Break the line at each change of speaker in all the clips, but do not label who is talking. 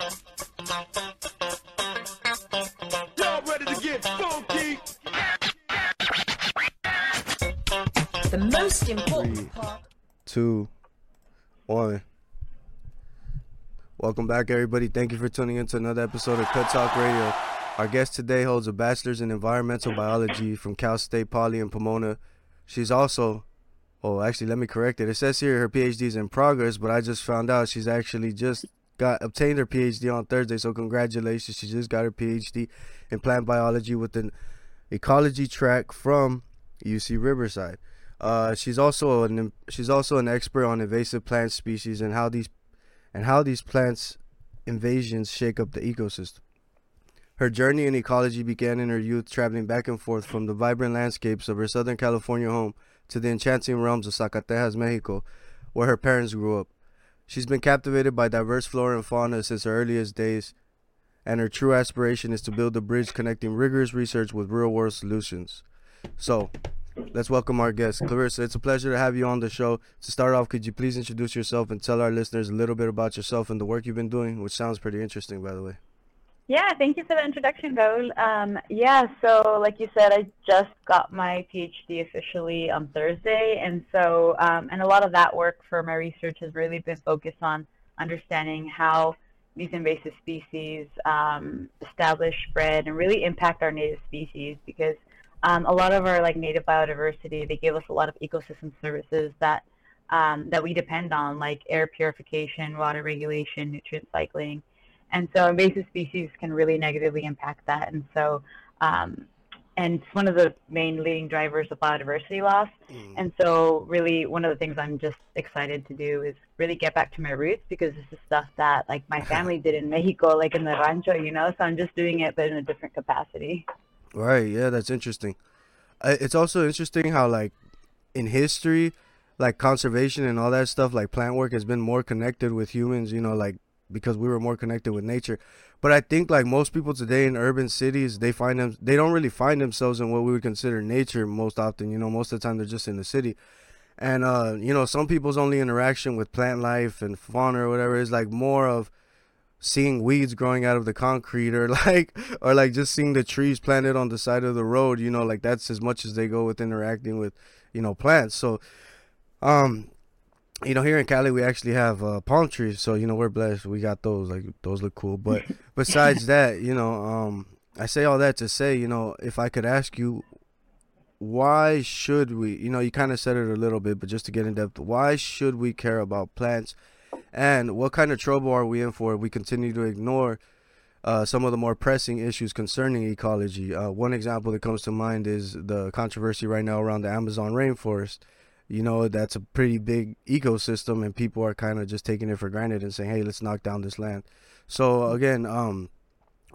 Y'all ready to get funky?
The most important part.
two, one. Welcome back, everybody. Thank you for tuning in to another episode of Cut Talk Radio. Our guest today holds a bachelor's in environmental biology from Cal State Poly in Pomona. She's also, oh, actually, let me correct it. It says here her PhD is in progress, but I just found out she's actually just got obtained her PhD on Thursday. So congratulations, she just got her PhD in plant biology with an ecology track from UC Riverside. Uh, she's also an she's also an expert on invasive plant species and how these and how these plants invasions shake up the ecosystem. Her journey in ecology began in her youth, traveling back and forth from the vibrant landscapes of her Southern California home to the enchanting realms of Zacatecas, Mexico, where her parents grew up. She's been captivated by diverse flora and fauna since her earliest days, and her true aspiration is to build a bridge connecting rigorous research with real world solutions. So, let's welcome our guest. Clarissa, it's a pleasure to have you on the show. To start off, could you please introduce yourself and tell our listeners a little bit about yourself and the work you've been doing, which sounds pretty interesting, by the way.
Yeah, thank you for the introduction, Raul. Um, yeah, so like you said, I just got my PhD officially on Thursday, and so um, and a lot of that work for my research has really been focused on understanding how these invasive species um, establish, spread, and really impact our native species because um, a lot of our like native biodiversity they give us a lot of ecosystem services that um, that we depend on, like air purification, water regulation, nutrient cycling and so invasive species can really negatively impact that. And so, um, and it's one of the main leading drivers of biodiversity loss.
Mm.
And so, really, one of the things I'm just excited to do is really get back to my roots because this is stuff that like my family did in Mexico, like in the rancho, you know. So I'm just doing it, but in a different capacity.
Right. Yeah, that's interesting. Uh, It's also interesting how, like, in history, like conservation and all that stuff, like plant work has been more connected with humans. You know, like because we were more connected with nature. But I think like most people today in urban cities, they find them they don't really find themselves in what we would consider nature most often. You know, most of the time they're just in the city. And uh, you know, some people's only interaction with plant life and fauna or whatever is like more of seeing weeds growing out of the concrete or like or like just seeing the trees planted on the side of the road, you know, like that's as much as they go with interacting with, you know, plants. So um you know, here in Cali, we actually have uh, palm trees, so you know we're blessed. We got those, like those look cool. But besides that, you know, um, I say all that to say, you know, if I could ask you, why should we? You know, you kind of said it a little bit, but just to get in depth, why should we care about plants, and what kind of trouble are we in for if we continue to ignore uh, some of the more pressing issues concerning ecology? Uh, one example that comes to mind is the controversy right now around the Amazon rainforest you know that's a pretty big ecosystem and people are kind of just taking it for granted and saying hey let's knock down this land so again um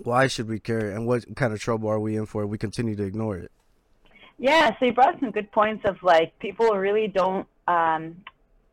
why should we care and what kind of trouble are we in for if we continue to ignore it
Yeah, so you brought some good points of like people really don't um,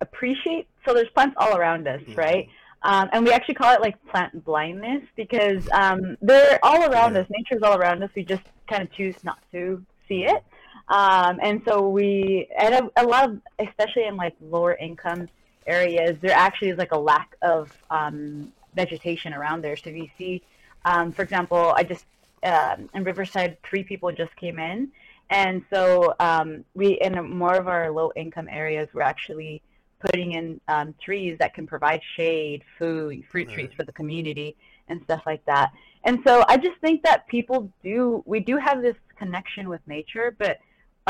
appreciate. So there's plants all around us,
Mhm.
right? Um, and we actually call it like plant blindness because um, they're all around
Yeah.
us. Nature's all around us. We just kind of choose not to see it. Um, and so we, and a, a lot of, especially in like lower income areas, there actually is like a lack of um, vegetation around there. So if you see, um, for example, I just um, in Riverside, three people just came in, and so um, we in more of our low income areas, we're actually putting in um, trees that can provide shade, food, fruit trees for the community, and stuff like that. And so I just think that people do, we do have this connection with nature, but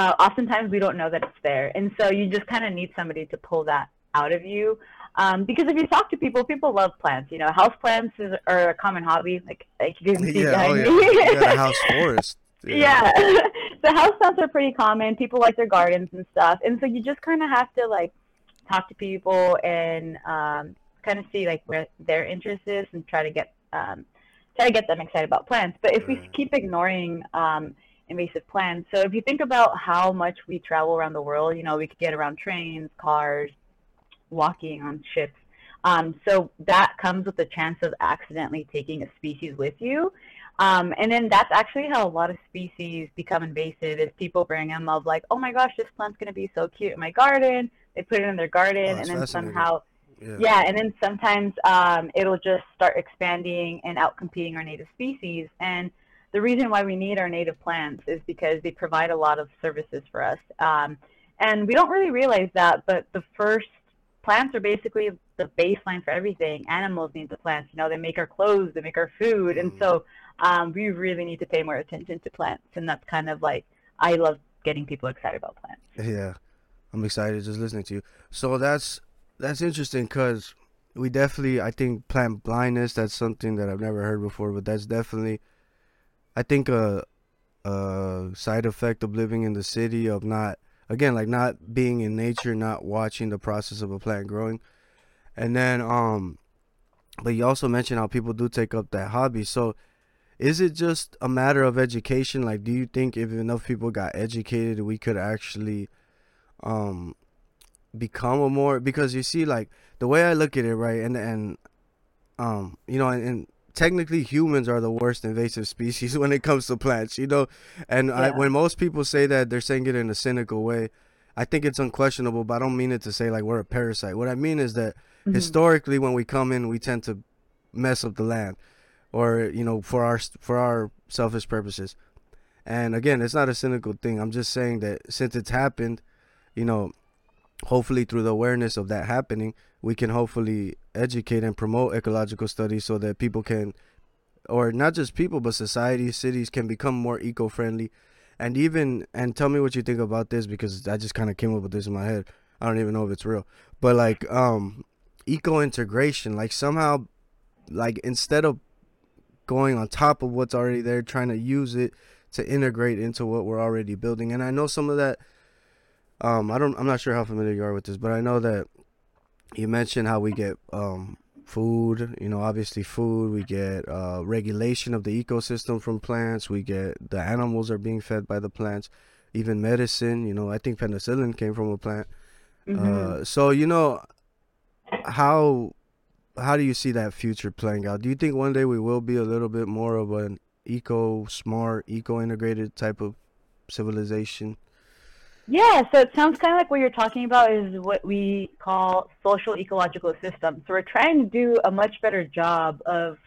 uh, oftentimes we don't know that it's there. And so you just kind of need somebody to pull that out of you. Um, because if you talk to people, people love plants. You know, house plants is, are a common hobby. Like, like you can see
yeah oh
behind
yeah
me.
you got a house forest
Yeah. the house plants are pretty common. People like their gardens and stuff. And so you just kind of have to like talk to people and um, kind of see like where their interest is and try to get um, try to get them excited about plants. But if we keep ignoring um, invasive plants, so if you think about how much we travel around the world, you know, we could get around trains, cars, walking on ships. Um, so that comes with the chance of accidentally taking a species with you. Um, and then that's actually how a lot of species become invasive is people bring them of like, oh my gosh, this plant's going to be so cute in my garden. They put it in their garden
Oh,
and then somehow,
Yeah.
Yeah, and then sometimes um, it'll just start expanding and outcompeting our native species. And the reason why we need our native plants is because they provide a lot of services for us. Um, and we don't really realize that, but the first plants are basically the baseline for everything. Animals need the plants. You know, they make our clothes, they make our food, and so um, we really need to pay more attention to plants. And that's kind of like I love getting people excited about plants.
Yeah, I'm excited just listening to you. So that's that's interesting because we definitely, I think, plant blindness. That's something that I've never heard before, but that's definitely, I think, a a side effect of living in the city of not again like not being in nature, not watching the process of a plant growing, and then um, but you also mentioned how people do take up that hobby. So is it just a matter of education? Like, do you think if enough people got educated, we could actually um become a more because you see like the way I look at it, right? And and um, you know, and, and technically humans are the worst invasive species when it comes to plants, you know. And I, when most people say that, they're saying it in a cynical way. I think it's unquestionable, but I don't mean it to say like we're a parasite. What I mean is that
Mm-hmm.
historically, when we come in, we tend to mess up the land, or you know, for our for our selfish purposes. And again, it's not a cynical thing. I'm just saying that since it's happened, you know, hopefully through the awareness of that happening, we can hopefully educate and promote ecological studies so that people can, or not just people, but societies, cities can become more eco-friendly. And even, and tell me what you think about this because I just kind of came up with this in my head. I don't even know if it's real, but like, um, eco integration, like somehow, like instead of going on top of what's already there, trying to use it to integrate into what we're already building. And I know some of that um, I don't. I'm not sure how familiar you are with this, but I know that you mentioned how we get um food. You know, obviously food. We get uh regulation of the ecosystem from plants. We get the animals are being fed by the plants. Even medicine. You know, I think penicillin came from a plant. Uh, so you know, how how do you see that future playing out? Do you think one day we will be a little bit more of an eco smart, eco integrated type of civilization?
Yeah, so it sounds kind of like what you're talking about is what we call social ecological systems. So we're trying to do a much better job of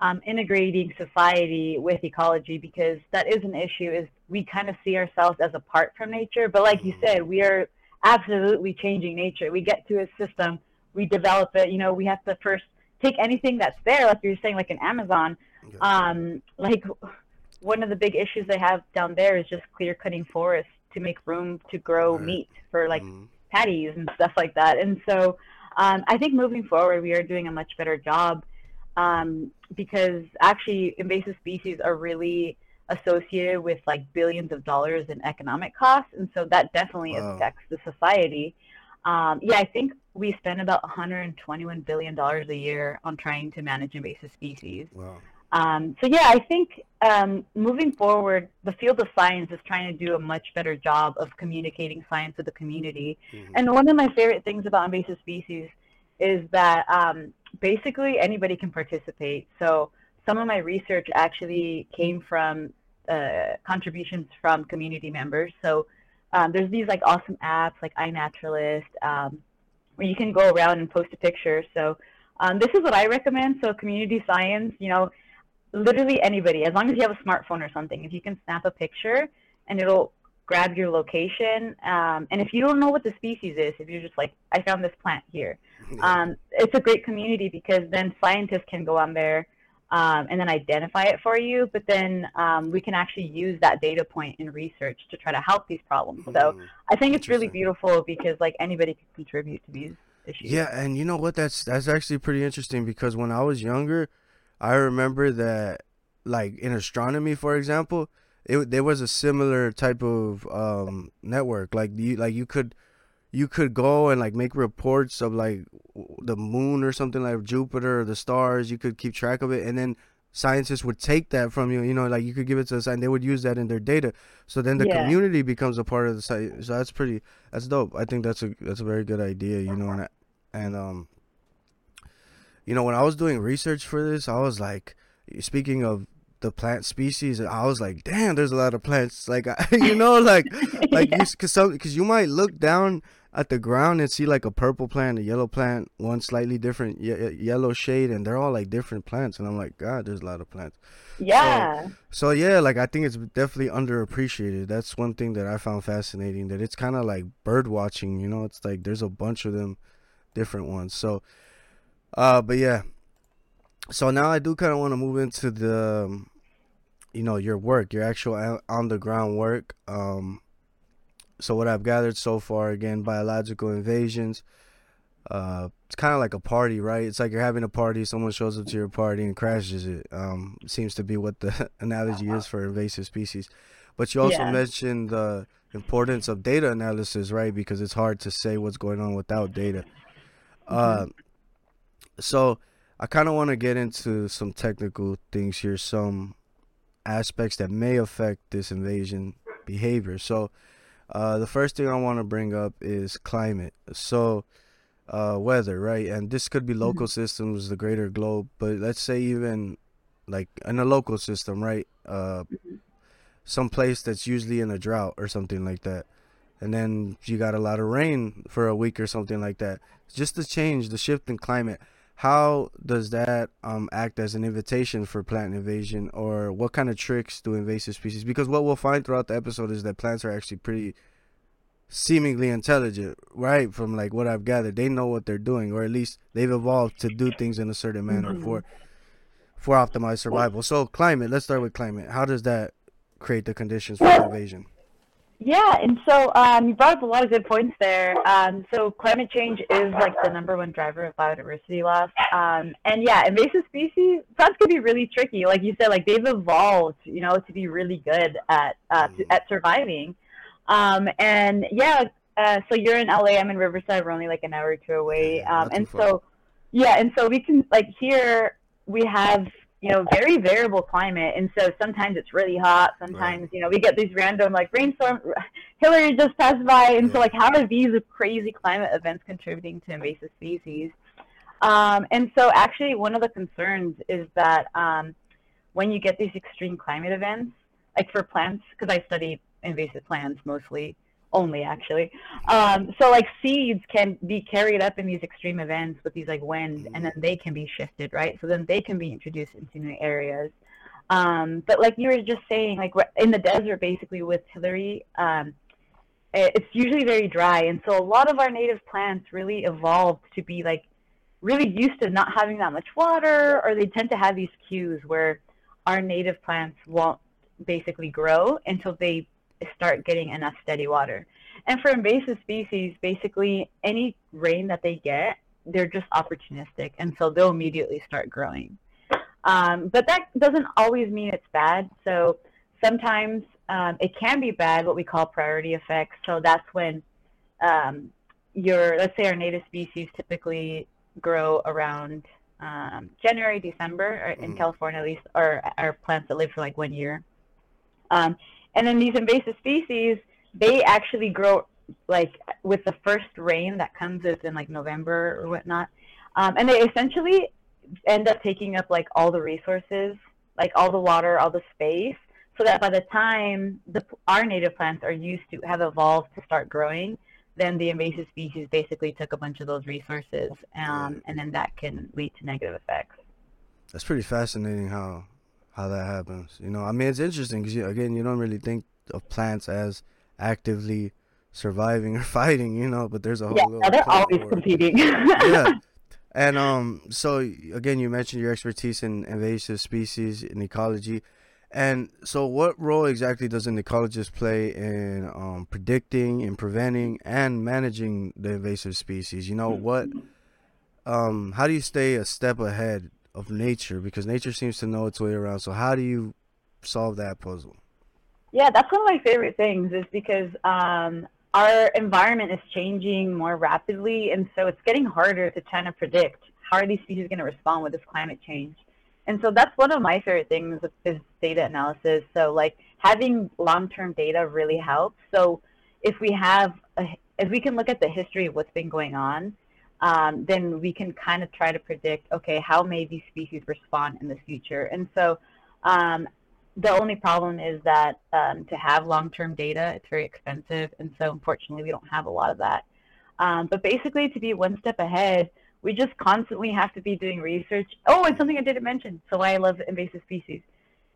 um, integrating society with ecology because that is an issue. Is we kind of see ourselves as apart from nature, but like you said, we are absolutely changing nature. We get to a system, we develop it. You know, we have to first take anything that's there, like you're saying, like in Amazon. Um, like one of the big issues they have down there is just clear cutting forests to make room to grow
Right.
meat for like
Mhm.
patties and stuff like that. And so um, I think moving forward, we are doing a much better job um, because actually invasive species are really associated with like billions of dollars in economic costs. And so that definitely
Wow.
affects the society. Um, yeah, I think we spend about 121 billion dollars a year on trying to manage invasive species.
Wow.
Um, so yeah, I think um, moving forward, the field of science is trying to do a much better job of communicating science with the community.
Mhm.
And one of my favorite things about invasive species is that um, basically anybody can participate. So some of my research actually came from uh, contributions from community members. So um, there's these like awesome apps like iNaturalist um, where you can go around and post a picture. So um, this is what I recommend. So community science, you know, literally anybody, as long as you have a smartphone or something, if you can snap a picture and it'll grab your location. Um, and if you don't know what the species is, if you're just like, I found this plant here, um, it's a great community because then scientists can go on there um, and then identify it for you. But then um, we can actually use that data point in research to try to help these problems. So
Mhm.
I think it's really beautiful because like anybody can contribute to these issues.
Yeah, and you know what? That's that's actually pretty interesting because when I was younger, I remember that, like in astronomy, for example, it there was a similar type of um network. Like you like you could you could go and like make reports of like the moon or something like Jupiter or the stars. You could keep track of it, and then scientists would take that from you. You know, like you could give it to us, and They would use that in their data. So then the
Yeah.
community becomes a part of the site. So that's pretty. That's dope. I think that's a that's a very good idea. You know, and and um you know when i was doing research for this i was like speaking of the plant species, I was like, damn, there's a lot of plants. Like, you know, like, like,
Yeah.
you, cause some, cause you might look down at the ground and see like a purple plant, a yellow plant, one slightly different ye- yellow shade, and they're all like different plants. And I'm like, God, there's a lot of plants.
Yeah.
So yeah, like I think it's definitely underappreciated. That's one thing that I found fascinating. That it's kind of like bird watching. You know, it's like there's a bunch of them, different ones. So, uh, but yeah. So now I do kind of want to move into the, um, you know, your work, your actual on the ground work. Um, so what I've gathered so far, again, biological invasions. Uh, it's kind of like a party, right? It's like you're having a party, someone shows up to your party and crashes it. Um, seems to be what the analogy is for invasive species. But you also
Yeah.
mentioned the importance of data analysis, right? Because it's hard to say what's going on without data. Uh, so I kind of want to get into some technical things here, some aspects that may affect this invasion behavior. So uh, the first thing I want to bring up is climate. So uh, weather, right? And this could be local systems, the greater globe, but let's say even like in a local system, right? Uh, some place that's usually in a drought or something like that. And then you got a lot of rain for a week or something like that. Just the change, the shift in climate. How does that um, act as an invitation for plant invasion, or what kind of tricks do invasive species? Because what we'll find throughout the episode is that plants are actually pretty seemingly intelligent, right? From like what I've gathered, they know what they're doing, or at least they've evolved to do things in a certain manner for for optimized survival. So climate, let's start with climate. How does that create the conditions for invasion?
Yeah, and so um, you brought up a lot of good points there. Um, so climate change is like the number one driver of biodiversity loss. Um, and yeah, invasive species plants can be really tricky. Like you said, like they've evolved, you know, to be really good at uh, to, at surviving. Um, and yeah, uh, so you're in LA. I'm in Riverside. We're only like an hour or two away.
Yeah,
Um, and
far.
so yeah, and so we can like here we have you know very variable climate, and so sometimes it's really hot. Sometimes you know we get these random like rainstorm. Hilary just passed by, and so like how are these crazy climate events contributing to invasive species? Um, and so actually one of the concerns is that um, when you get these extreme climate events, like for plants, because I study invasive plants mostly, only actually. Um, so like seeds can be carried up in these extreme events with these like winds, and then they can be shifted, right? So then they can be introduced into new areas. Um, but like you were just saying, like in the desert, basically with Hilary, um, it's usually very dry, and so a lot of our native plants really evolved to be like really used to not having that much water, or they tend to have these cues where our native plants won't basically grow until they start getting enough steady water. And for invasive species, basically any rain that they get, they're just opportunistic, and so they'll immediately start growing. Um, but that doesn't always mean it's bad. So sometimes um, it can be bad, what we call priority effects. So that's when um, your, let's say our native species typically grow around um, January, December, or in
Mhm.
California at least, are, are plants that live for like one year. Um, and then these invasive species, they actually grow like with the first rain that comes in like November or whatnot. Um, and they essentially end up taking up like all the resources, like all the water, all the space, so that by the time the our native plants are used to have evolved to start growing, then the invasive species basically took a bunch of those resources, um, and then that can lead to negative effects.
That's pretty fascinating how how that happens. You know, I mean, it's interesting because again, you don't really think of plants as actively surviving or fighting. You know, but there's a whole
Yeah,
little
they're always
war.
competing.
yeah. And um, so again, you mentioned your expertise in invasive species in ecology, and so what role exactly does an ecologist play in um, predicting, in preventing, and managing the invasive species? You know what? Um, how do you stay a step ahead of nature because nature seems to know its way around? So how do you solve that puzzle?
Yeah, that's one of my favorite things is because um, our environment is changing more rapidly, and so it's getting harder to kind of predict how are these species going to respond with this climate change. And so that's one of my favorite things is data analysis. So like having long-term data really helps. So if we have, a, if we can look at the history of what's been going on, um, then we can kind of try to predict, okay, how may these species respond in the future? And so Um, the only problem is that um, to have long-term data, it's very expensive, and so unfortunately, we don't have a lot of that. Um, but basically, to be one step ahead, we just constantly have to be doing research. Oh, and something I didn't mention. So why I love invasive species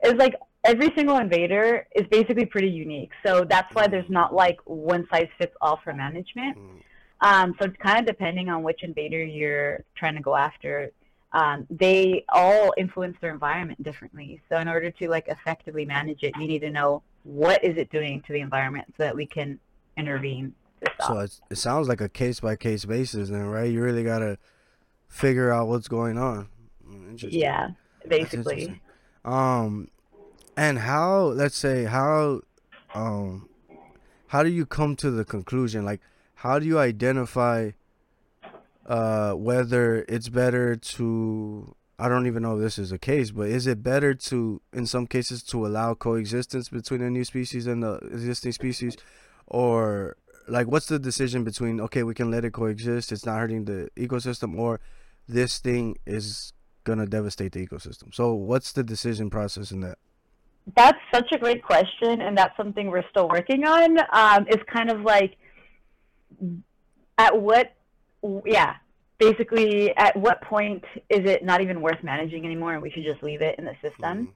is like every single invader is basically pretty unique. So that's why there's not like one size fits all for management.
Mm.
Um, so it's kind of depending on which invader you're trying to go after. Um, they all influence their environment differently. So in order to like effectively manage it, you need to know what is it doing to the environment so that we can intervene.
So it's, it sounds like a case by case basis, then, right? You really gotta figure out what's going on. Mm,
yeah, basically.
Um, and how? Let's say how, um, how do you come to the conclusion? Like, how do you identify, uh, whether it's better to? I don't even know if this is a case, but is it better to, in some cases, to allow coexistence between a new species and the existing species, or like what's the decision between okay, we can let it coexist, it's not hurting the ecosystem, or this thing is gonna devastate the ecosystem. So what's the decision process in that?
That's such a great question, and that's something we're still working on. Um, it's kind of like at what, yeah, basically at what point is it not even worth managing anymore, and we should just leave it in the system.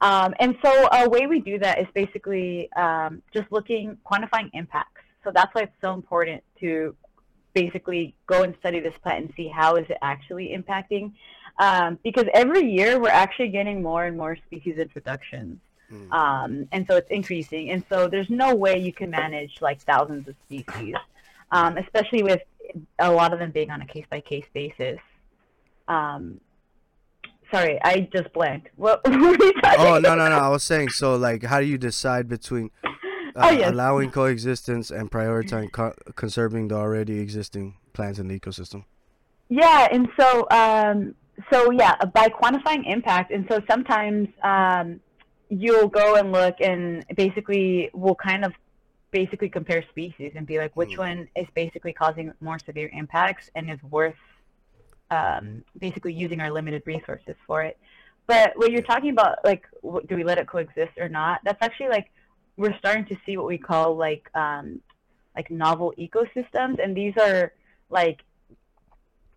Um, and so a way we do that is basically um, just looking, quantifying impacts. So that's why it's so important to basically go and study this plant and see how is it actually impacting. Um, because every year we're actually getting more and more species introductions.
Mm.
Um, and so it's increasing. And so there's no way you can manage like thousands of species, um, especially with a lot of them being on a case by case basis. Um, sorry, I just blanked. What were we talking
Oh no no no! I was saying so like how do you decide between uh,
Oh, yes.
allowing coexistence and prioritizing co- conserving the already existing plants in the ecosystem?
Yeah, and so um, so yeah, by quantifying impact, and so sometimes um, you'll go and look, and basically we'll kind of basically compare species and be like, which
Mm.
one is basically causing more severe impacts and is worth um, basically using our limited resources for it. But when you're talking about like, do we let it coexist or not? That's actually like we're starting to see what we call like um, like novel ecosystems, and these are like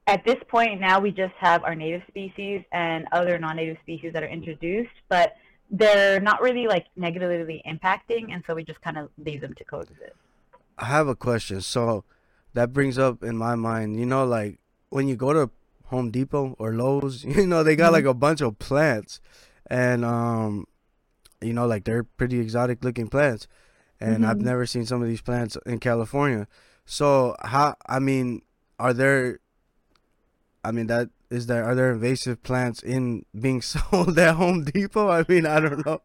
at this point now we just have our native species and other non-native species that are introduced, but they're not really like negatively impacting, and so we just kind of leave them to coexist.
I have a question. So that brings up in my mind, you know, like when you go to Home Depot or Lowe's, you know, they got like a bunch of plants, and um, you know, like they're pretty exotic looking plants, and I've
Mhm.
never seen some of these plants in California. So how? I mean, are there? I mean, that is there. Are there invasive plants in being sold at Home Depot? I mean, I don't know.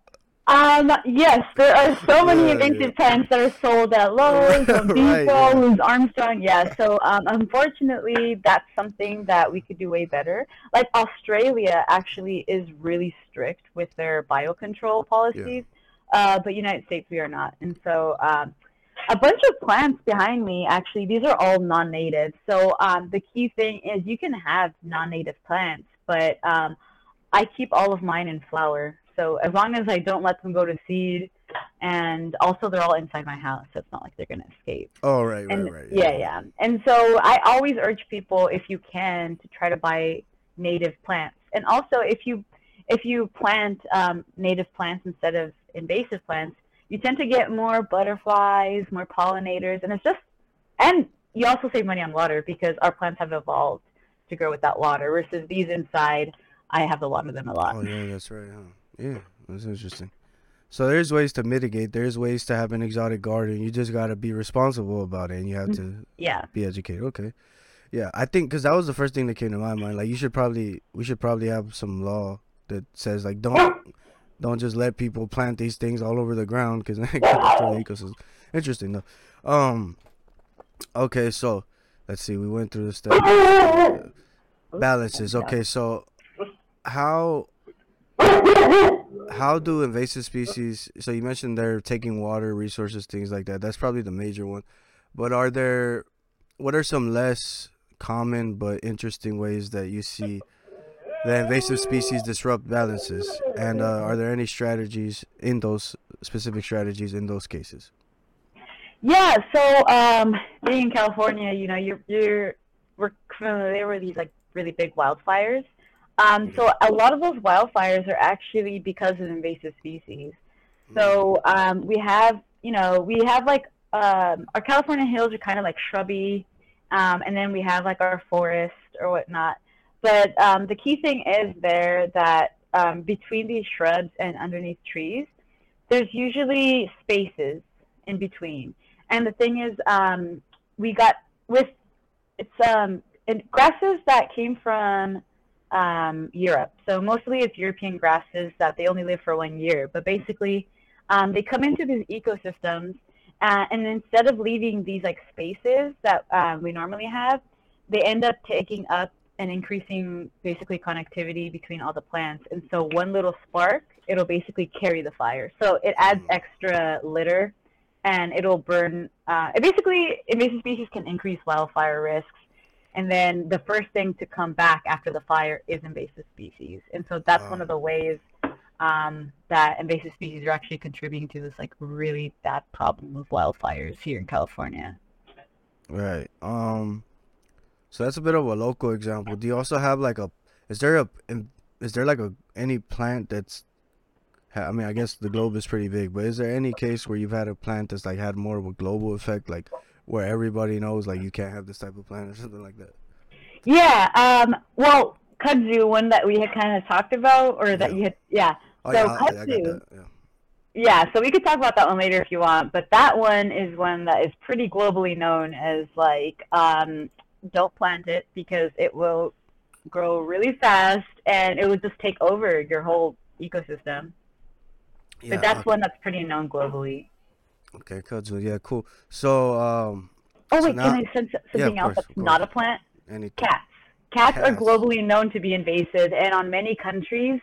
Um, yes, there are so many
Yeah,
invasive
yeah.
plants that are sold at Lowe's, Home Depot,
Right, yeah.
Louis Armstrong. Yeah, so um, unfortunately, that's something that we could do way better. Like Australia actually is really strict with their biocontrol policies, uh, but United States we are not. And so um, a bunch of plants behind me, actually, these are all non-native. So um, the key thing is you can have non-native plants, but um, I keep all of mine in flower. So as long as I don't let them go to seed, and also they're all inside my house, so it's not like they're gonna escape.
Oh right, right,
And
right.
yeah, yeah. And so I always urge people, if you can, to try to buy native plants. And also, if you if you plant um, native plants instead of invasive plants, you tend to get more butterflies, more pollinators, and it's just and you also save money on water because our plants have evolved to grow without water, versus these inside, I have to water them a lot.
Oh yeah, that's right. Huh? Yeah, that's interesting. So there's ways to mitigate. There's ways to have an exotic garden. You just gotta be responsible about it, and you have to mm-hmm.
Yeah.
be educated. Okay. Yeah, I think because that was the first thing that came to my mind. Like you should probably, we should probably have some law that says like don't, don't just let people plant these things all over the ground because it can destroy the ecosystem. Interesting though. Um. Okay, so let's see. We went through the steps. Balances. Okay, so how how do invasive species so you mentioned they're taking water resources things like that that's probably the major one but are there what are some less common but interesting ways that you see the invasive species disrupt balances? And uh, are there any strategies in those specific strategies in those cases?
Yeah, so um, being in California, you know, you're you're we're familiar with these like really big wildfires. Um, so a lot of those wildfires are actually because of invasive species. So um, we have, you know, we have like um, our California hills are kind of like shrubby, um, and then we have like our forest or whatnot. But um, the key thing is there that um, between these shrubs and underneath trees, there's usually spaces in between. And the thing is, um, we got with it's um grasses that came from um, Europe. So mostly it's European grasses that they only live for one year. But basically, um, they come into these ecosystems, uh, and instead of leaving these like spaces that uh, we normally have, they end up taking up and increasing basically connectivity between all the plants. And so one little spark, it'll basically carry the fire. So it adds extra litter, and it'll burn. Uh, it basically invasive species can increase wildfire risks and then the first thing to come back after the fire is invasive species. And so that's one of the ways um, that invasive species are actually contributing to this like really bad problem of wildfires here in California.
Right. Um. So that's a bit of a local example. Do you also have like a? Is there a? Is there like a any plant that's? I mean, I guess the globe is pretty big, but is there any case where you've had a plant that's like had more of a global effect, like where everybody knows like you can't have this type of plant or something like that?
Yeah. Um. Well, kudzu, one that we had kind of talked about, or that
Yeah.
you had, yeah.
Oh
So
yeah, I- I got
kudzu-
that. Yeah.
Yeah, so we could talk about that one later if you want, but that one is one that is pretty globally known as like um, don't plant it because it will grow really fast and it will just take over your whole ecosystem.
Yeah.
but that's
okay.
one that's pretty known globally.
Okay, kudzu. Yeah, cool. So um,
Oh
So
wait,
now-
can I send something
of
else
course,
that's not a plant?
any
Cats. Cats are globally known to be invasive, and on many countries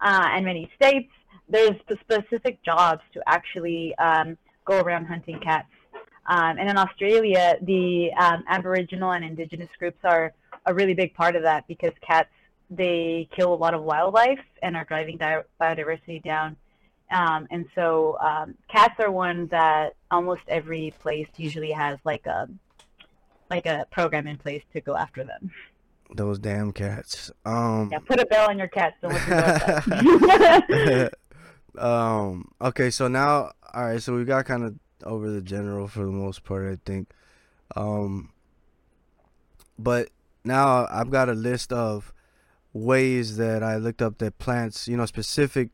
uh, and many states, there's specific jobs to actually um, go around hunting cats. Um, and in Australia, the um, Aboriginal and Indigenous groups are a really big part of that because cats they kill a lot of wildlife and are driving di- biodiversity down. Um, and so um, cats are one that almost every place usually has like a like a program in place to go after them.
those damn cats. Um.
Yeah, put a bell on your cats. Don't let them go
um. Okay. So now, all right. So we got kind of over the general for the most part, I think. Um. But now I've got a list of ways that I looked up that plants, you know, specific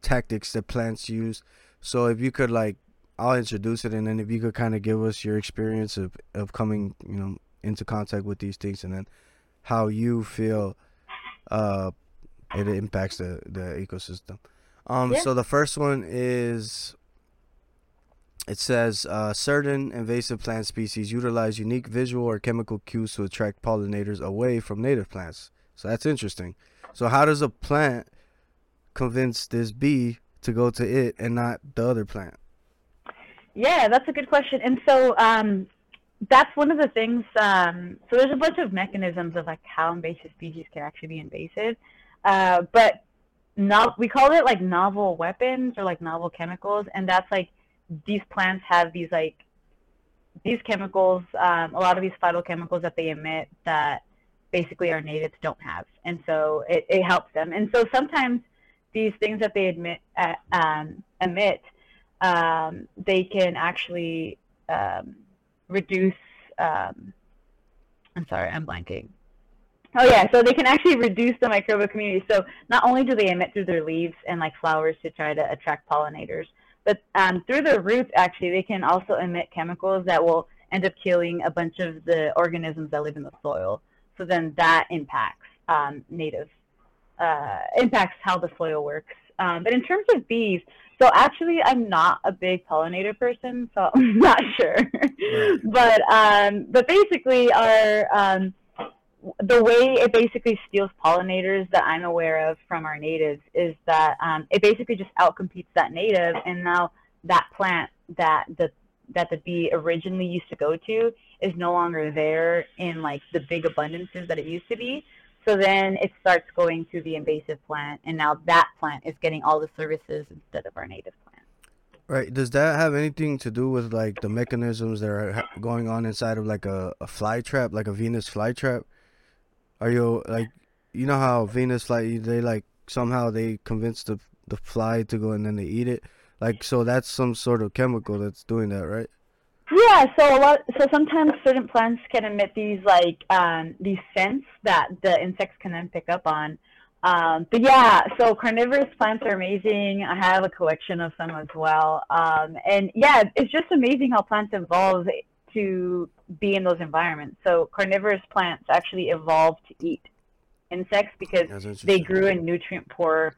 tactics that plants use. So if you could like, I'll introduce it, and then if you could kind of give us your experience of of coming, you know, into contact with these things, and then how you feel uh it impacts the the ecosystem. Um
Yeah.
so the first one is it says uh, certain invasive plant species utilize unique visual or chemical cues to attract pollinators away from native plants. So that's interesting. So how does a plant convince this bee to go to it and not the other plant?
Yeah, that's a good question. And so um, that's one of the things. Um, so there's a bunch of mechanisms of like how invasive species can actually be invasive, uh, but we call it like novel weapons or like novel chemicals, and that's like these plants have these like these chemicals, um, a lot of these phytochemicals that they emit that basically our natives don't have, and so it, it helps them. And so sometimes these things that they admit uh, um, emit um, they can actually um, reduce. Um, I'm sorry, I'm blanking. Oh yeah, so they can actually reduce the microbial community. So not only do they emit through their leaves and like flowers to try to attract pollinators, but um, through their roots actually they can also emit chemicals that will end up killing a bunch of the organisms that live in the soil. So then that impacts um, native uh, impacts how the soil works. Um, but in terms of bees, so actually, I'm not a big pollinator person, so I'm not sure. but um, but basically, our um, the way it basically steals pollinators that I'm aware of from our natives is that um, it basically just outcompetes that native, and now that plant that the that the bee originally used to go to is no longer there in like the big abundances that it used to be. So then it starts going to the invasive plant, and now that plant is getting all the services instead of our native plant.
Right. Does that have anything to do with like the mechanisms that are going on inside of like a, a fly trap, like a Venus flytrap? Are you like, you know how Venus fly they like somehow they convince the the fly to go and then they eat it, like so that's some sort of chemical that's doing that, right?
Yeah, so a lot. So sometimes certain plants can emit these like um, these scents that the insects can then pick up on. Um, but yeah, so carnivorous plants are amazing. I have a collection of some as well. Um, and yeah, it's just amazing how plants evolve to be in those environments. So carnivorous plants actually evolved to eat insects because they grew in nutrient poor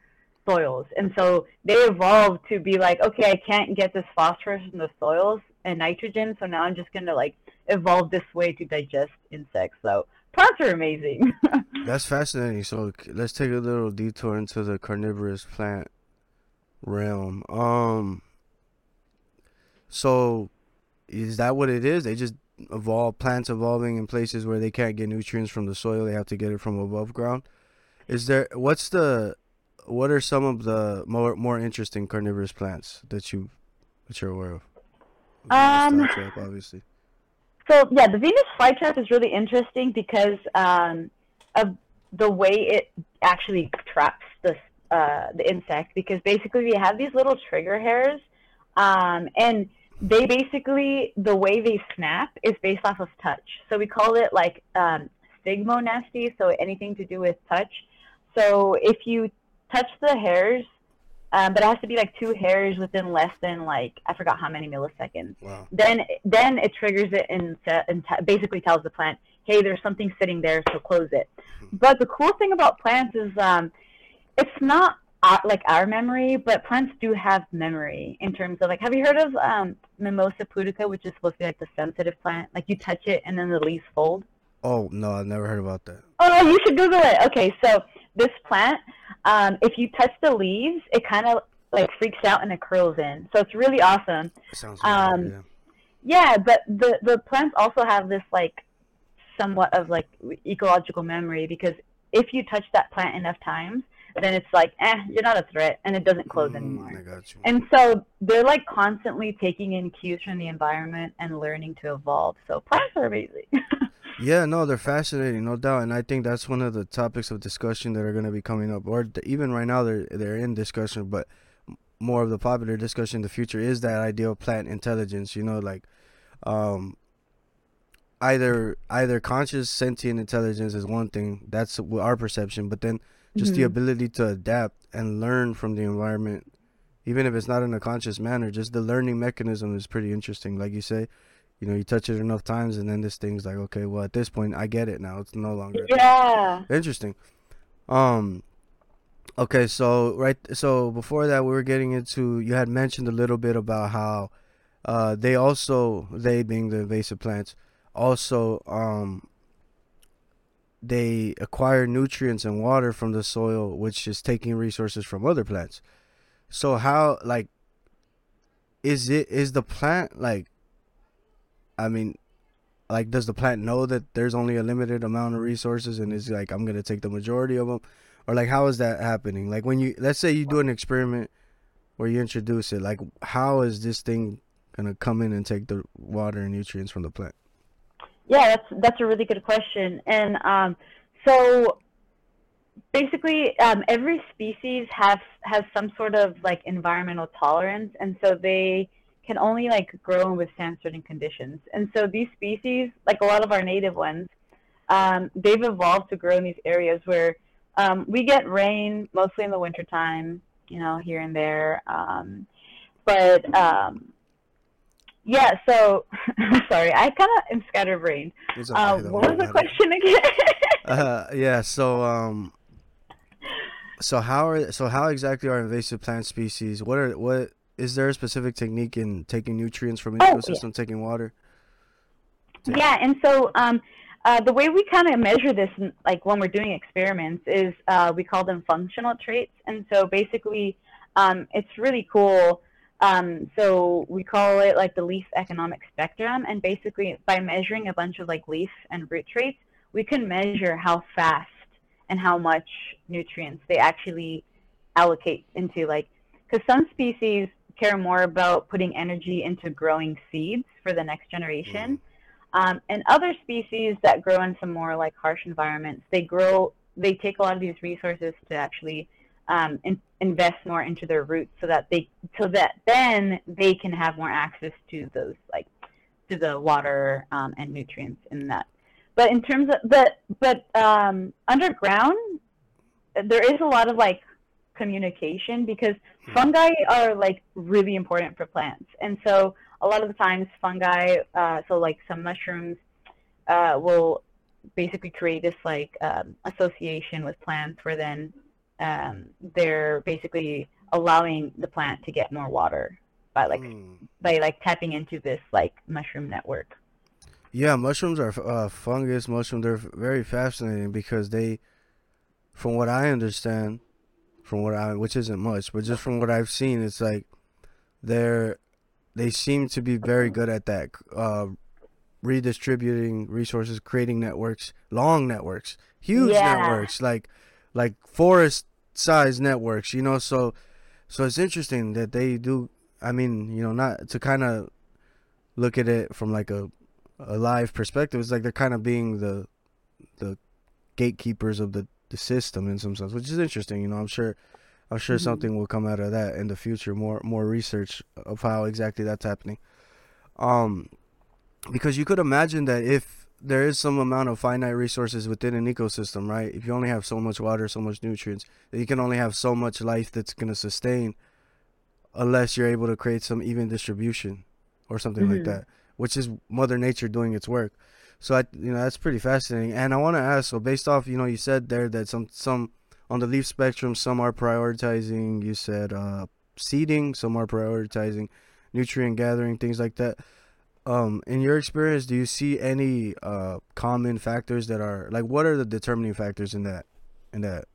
soils. And so they evolved to be like, okay, I can't get this phosphorus from the soils and nitrogen, so now I'm just gonna like evolve this way to digest insects. So plants are amazing.
That's fascinating. So let's take a little detour into the carnivorous plant realm. Um. So, is that what it is? They just evolve plants evolving in places where they can't get nutrients from the soil. They have to get it from above ground. Is there? What's the? What are some of the more more interesting carnivorous plants that you that you're aware of?
Um,
Venus flytrap, obviously.
So yeah, the Venus flytrap is really interesting because um, of the way it actually traps the uh, the insect. Because basically, we have these little trigger hairs, um, and they basically the way they snap is based off of touch. So we call it like um, thigmonasty. So anything to do with touch. So if you touch the hairs. Um, but it has to be like two hairs within less than like I forgot how many milliseconds
Wow.
then then it triggers it and, and te- basically tells the plant, hey, there's something sitting there, so close it. But the cool thing about plants is um, it's not our, like our memory, but plants do have memory in terms of like, have you heard of um, Mimosa pudica, which is supposed to be like the sensitive plant? Like you touch it and then the leaves fold.
Oh no, I've never heard about that.
Oh, no you should Google it. Okay, so this plant, um, if you touch the leaves, it kind of like freaks out and it curls in. So it's really awesome.
Sounds
Um,
familiar,
Yeah, but the the plants also have this like somewhat of like ecological memory because if you touch that plant enough times, then it's like, eh, you're not a threat, and it doesn't close
Mm,
anymore.
I got you.
And so they're like constantly taking in cues from the environment and learning to evolve. So plants are amazing.
Yeah, no, they're fascinating, no doubt, and I think that's one of the topics of discussion that are going to be coming up, or even right now they're they're in discussion, but more of the popular discussion in the future is that idea of plant intelligence. You know, like, um, either either conscious sentient intelligence is one thing, that's our perception, but then just the
Mhm.
ability to adapt and learn from the environment, even if it's not in a conscious manner, just the learning mechanism is pretty interesting. Like you say, you know, you touch it enough times, and then this thing's like, okay, well, at this point, I get it now. It's no longer
yeah.
interesting. Um, okay, so right, so before that, we were getting into. You had mentioned a little bit about how, uh, they also they being the invasive plants, also um. They acquire nutrients and water from the soil, which is taking resources from other plants. So how like is it is the plant like I mean like does the plant know that there's only a limited amount of resources and it's like I'm to take the majority of them or like how is that happening? Like when you let's say you do an experiment where you introduce it, like how is this thing to come in and take the water and nutrients from the plant?
Yeah, that's that's a really good question. And um, so basically, um, every species has has some sort of like environmental tolerance, and so they can only like grow and withstand certain conditions. And so these species, like a lot of our native ones, um, they've evolved to grow in these areas where um, we get rain mostly in the wintertime, you know, here and there. Um, but um, yeah, so sorry, I kind of am scatterbrained. Uh, what was the question again?
Uh, yeah. So, um, so how are so how exactly are invasive plant species? What are what is there a specific technique in taking nutrients from an
Oh, yeah.
ecosystem, taking water?
yeah, and so um, uh, the way we kind of measure this, like when we're doing experiments, is uh, we call them functional traits. And so basically, um, it's really cool. Um, so we call it like the leaf economic spectrum. And basically, by measuring a bunch of like leaf and root traits, we can measure how fast and how much nutrients they actually allocate into like because some species care more about putting energy into growing seeds for the next generation um, and other species that grow in some more like harsh environments they grow they take a lot of these resources to actually um, in, invest more into their roots so that they so that then they can have more access to those like to the water um, and nutrients in that. But in terms of but but um, underground there is a lot of like communication because fungi are like really important for plants. And so a lot of the times fungi uh, so like some mushrooms uh, will basically create this like um, association with plants where then um, they're basically allowing the plant to get more water by like
Hmm.
by like tapping into this like mushroom network
Yeah, mushrooms are uh, fungus. Mushrooms they're very fascinating because they, from what I understand, from what I which isn't much, but just from what I've seen, it's like they're they seem to be very good at that, uh, redistributing resources, creating networks, long networks, huge
Yeah.
networks, like like forest size networks. You know, so so it's interesting that they do. I mean, you know, not to kind of look at it from like a a live perspective. It's like they're kind of being the the gatekeepers of the, the system in some sense, which is interesting. You know, I'm sure I'm sure
Mhm.
something will come out of that in the future. More more research of how exactly that's happening. Um, because you could imagine that if there is some amount of finite resources within an ecosystem, right? If you only have so much water, so much nutrients, you can only have so much life that's gonna sustain, unless you're able to create some even distribution or something like
Mhm.
that, which is Mother Nature doing its work. So I, you know, that's pretty fascinating. And I want to ask, so based off, you know, you said there that some some on the leaf spectrum, some are prioritizing. You said uh, seeding, some are prioritizing nutrient gathering, things like that. Um, in your experience, do you see any uh common factors that are like what are the determining factors in that in that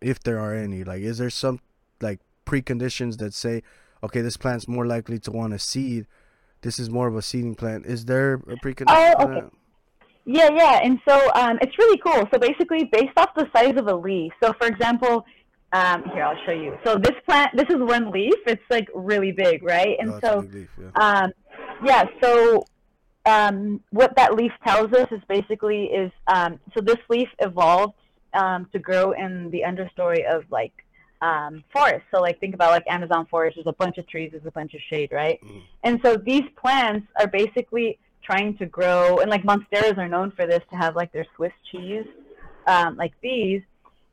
if there are any? Like is there some like preconditions that say, okay, this plant's more likely to want to seed. This is more of a seeding plant. Is there a precondition?
Oh, okay. Yeah, yeah, and so um, it's really cool. So basically, based off the size of a leaf. So for example, um, here I'll show you. So this plant, this is one leaf. It's like really big, right? And
Oh,
so
leaf, yeah.
um, yeah, so um, what that leaf tells us is basically is um, so this leaf evolved um, to grow in the understory of like um, forest. So like think about like Amazon forest. There's a bunch of trees. There's a bunch of shade, right?
Mhm.
And so these plants are basically trying to grow, and like monsteras are known for this to have like their Swiss cheese, um, like these.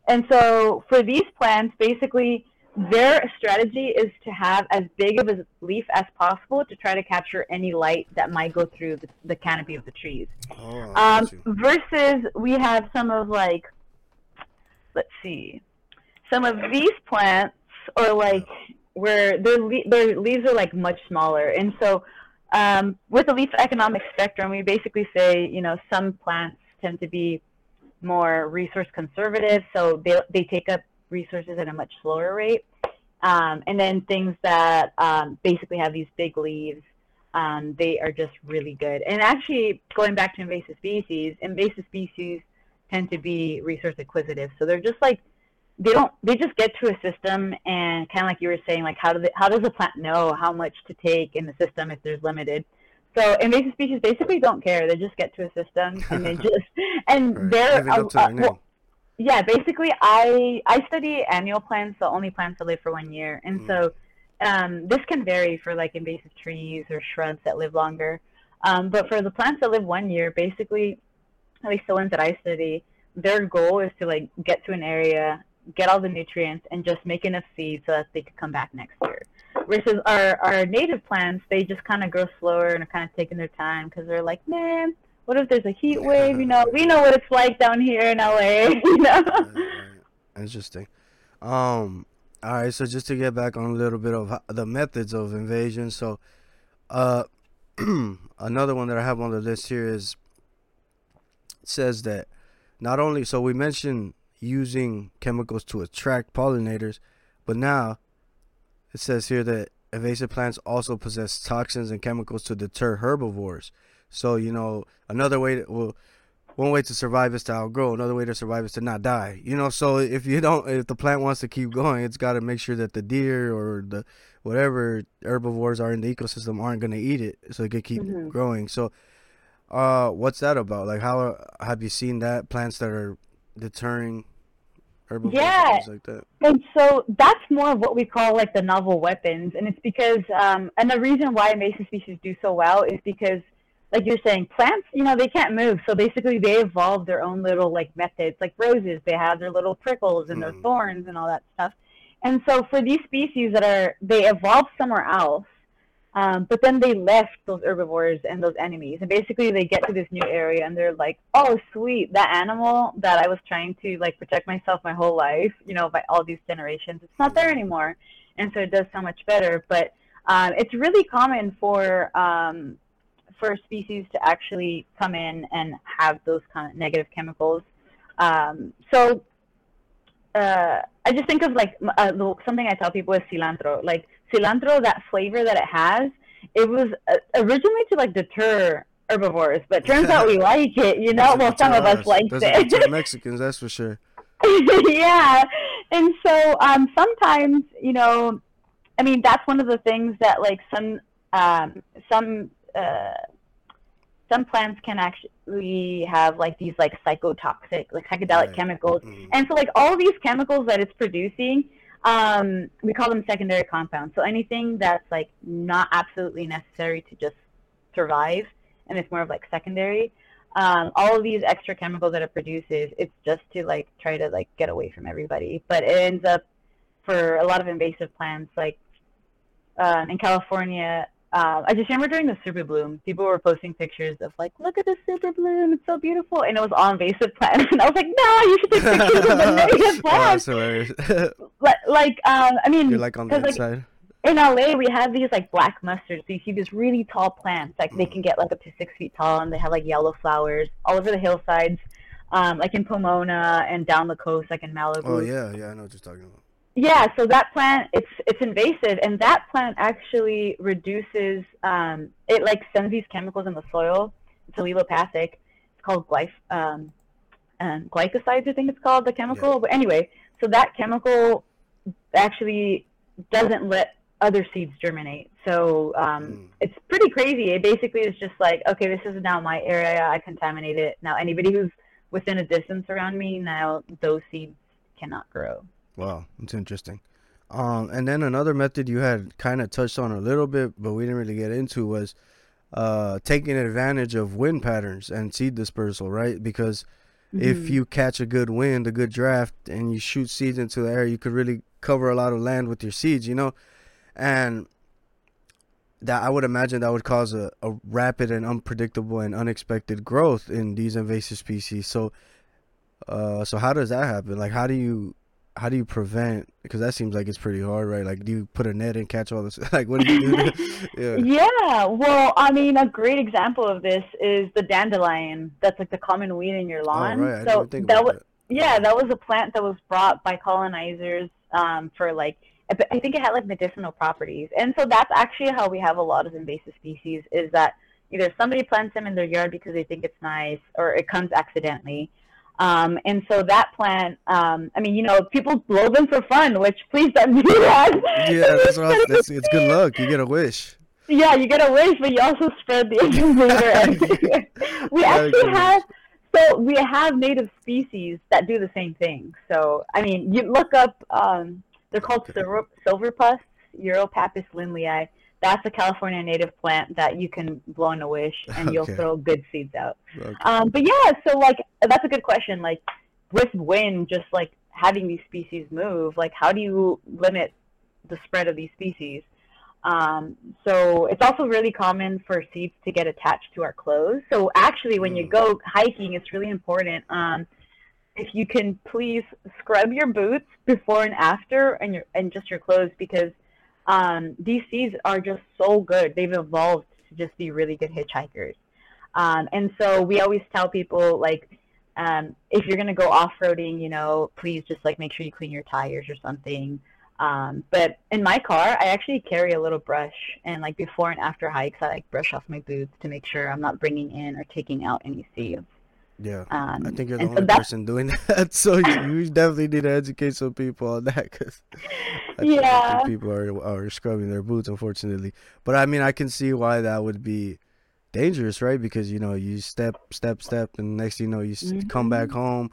And so for these plants, basically their strategy is to have as big of a leaf as possible to try to capture any light that might go through the, the canopy of the trees.
Oh,
Um, versus we have some of like, let's see, some of these plants are like where their le- their leaves are like much smaller, and so um, with the leaf economic spectrum, we basically say you know some plants tend to be more resource conservative, so they they take up resources at a much slower rate, um, and then things that um, basically have these big leaves um, they are just really good. And actually, going back to invasive species, invasive species tend to be resource acquisitive. So they're just like they don't they just get to a system and kind of like you were saying, like how do they, how does a plant know how much to take in the system if there's limited? So invasive species basically don't care. They just get to a system and they just and
Right.
they're well. Yeah, basically, I I study annual plants, so only plants that live for one year, and
Mm.
so um, this can vary for like invasive trees or shrubs that live longer. Um, but for the plants that live one year, basically, at least the ones that I study, their goal is to like get to an area, get all the nutrients, and just make enough seed so that they could come back next year. Versus our our native plants, they just kind of grow slower and are kind of taking their time because they're like, man, what if there's a heat wave? You know, we know what it's like down here in LA. You know.
Interesting. Um. All right. So just to get back on a little bit of the methods of invasion. So, uh, another one that I have on the list here is says that not only so we mentioned using chemicals to attract pollinators, but now it says here that invasive plants also possess toxins and chemicals to deter herbivores. So you know another way to well, one way to survive is to outgrow. Another way to survive is to not die. You know, so if you don't, if the plant wants to keep going, it's got to make sure that the deer or the whatever herbivores are in the ecosystem aren't going to eat it, so it can keep
Mhm.
growing. So, uh, what's that about? Like, how have you seen that plants that are deterring herbivores
Yeah.
like that?
And so that's more of what we call like the novel weapons, and it's because um, and the reason why invasive species do so well is because, like you're saying, plants, you know, they can't move, so basically they evolve their own little like methods. Like roses, they have their little prickles and their
Mhm.
thorns and all that stuff. And so for these species that are they evolved somewhere else, um, but then they left those herbivores and those enemies, and basically they get to this new area and they're like, "Oh, sweet! That animal that I was trying to like protect myself my whole life, you know, by all these generations, it's not there anymore." And so it does so much better. But um, it's really common for um, for species to actually come in and have those kind of negative chemicals. Um, so uh, I just think of like uh, something I tell people is cilantro. Like cilantro, that flavor that it has, it was uh, originally to like deter herbivores, but turns out we like it. You know, well, some of us like
Doesn't
it.
Mexicans, that's for sure.
yeah, and so um, sometimes you know, I mean, that's one of the things that like some um, some uh, some plants can actually have like these like psychotoxic, like psychedelic
Right.
chemicals.
Mhm.
And so, like all these chemicals that it's producing, um, we call them secondary compounds. So anything that's like not absolutely necessary to just survive, and it's more of like secondary. Um, all of these extra chemicals that it produces, it's just to like try to like get away from everybody. But it ends up for a lot of invasive plants, like um, in California. Uh, I just remember during the super bloom, people were posting pictures of like, look at this super bloom, it's so beautiful, and it was all invasive plants, and I was like, no, you should take pictures of the native
Oh,
plants.
that's hilarious.
Like, like, um, I mean,
You're like on the
like,
inside.
in LA, we have these like black mustards. So you see these really tall plants, like they can get like up to six feet tall, and they have like yellow flowers all over the hillsides, um, like in Pomona and down the coast, like in Malibu.
Oh yeah, yeah, I know what you're talking about.
Yeah, so that plant it's it's invasive, and that plant actually reduces. Um, it like sends these chemicals in the soil. It's allelopathic. It's called glyph um, um, glycosides, I think it's called the chemical. But anyway, so that chemical actually doesn't let other seeds germinate. So um,
Mm.
it's pretty crazy. It basically is just like, okay, this is now my area. I contaminate it. Now anybody who's within a distance around me, now those seeds cannot grow.
Wow, it's interesting. Um, and then another method you had kind of touched on a little bit, but we didn't really get into was uh, taking advantage of wind patterns and seed dispersal, right? Because if
Mhm.
you catch a good wind, a good draft, and you shoot seeds into the air, you could really cover a lot of land with your seeds, you know? And that I would imagine that would cause a, a rapid and unpredictable and unexpected growth in these invasive species. So, uh, so how does that happen? Like, how do you, how do you prevent? Because that seems like it's pretty hard, right? Like, do you put a net and catch all this? Like, what do you do? yeah.
Yeah, well, I mean, a great example of this is the dandelion. That's like the common weed in your
Oh,
lawn.
right. I didn't
so that was yeah, that was a plant that was brought by colonizers um, for like I think it had like medicinal properties, and so that's actually how we have a lot of invasive species. Is that either somebody plants them in their yard because they think it's nice, or it comes accidentally. Um, and so that plant, um, I mean, you know, people blow them for fun, which please don't do that.
Yeah, that's what I that's, it's good luck. You get a wish.
Yeah, you get a wish, but you also spread the incubator we actually
good
have so we have native species that do the same thing. So I mean, you look up, um, they're called silver silver puffs, Uropappus lindleyi. That's a California native plant that you can blow in a wish, and you'll
Okay.
throw good seeds out.
Okay.
Um, but yeah, so like that's a good question. Like with wind, just like having these species move, like how do you limit the spread of these species? Um, so it's also really common for seeds to get attached to our clothes. So actually, when you
Mm.
go hiking, it's really important. Um, if you can please scrub your boots before and after, and your and just your clothes, because um, these seeds are just so good. They've evolved to just be really good hitchhikers. Um, and so we always tell people like, um, if you're gonna go off-roading, you know, please just like make sure you clean your tires or something. Um, but in my car, I actually carry a little brush, and like before and after hikes, I like brush off my boots to make sure I'm not bringing in or taking out any seeds.
Yeah,
Um,
I think you're the
and so
only person doing that. So you, you definitely need to educate some people on that because
Yeah.
people are are scrubbing their boots, unfortunately. But I mean, I can see why that would be dangerous, right? Because you know, you step, step, step, and next you know, you s come back
Mhm.
home.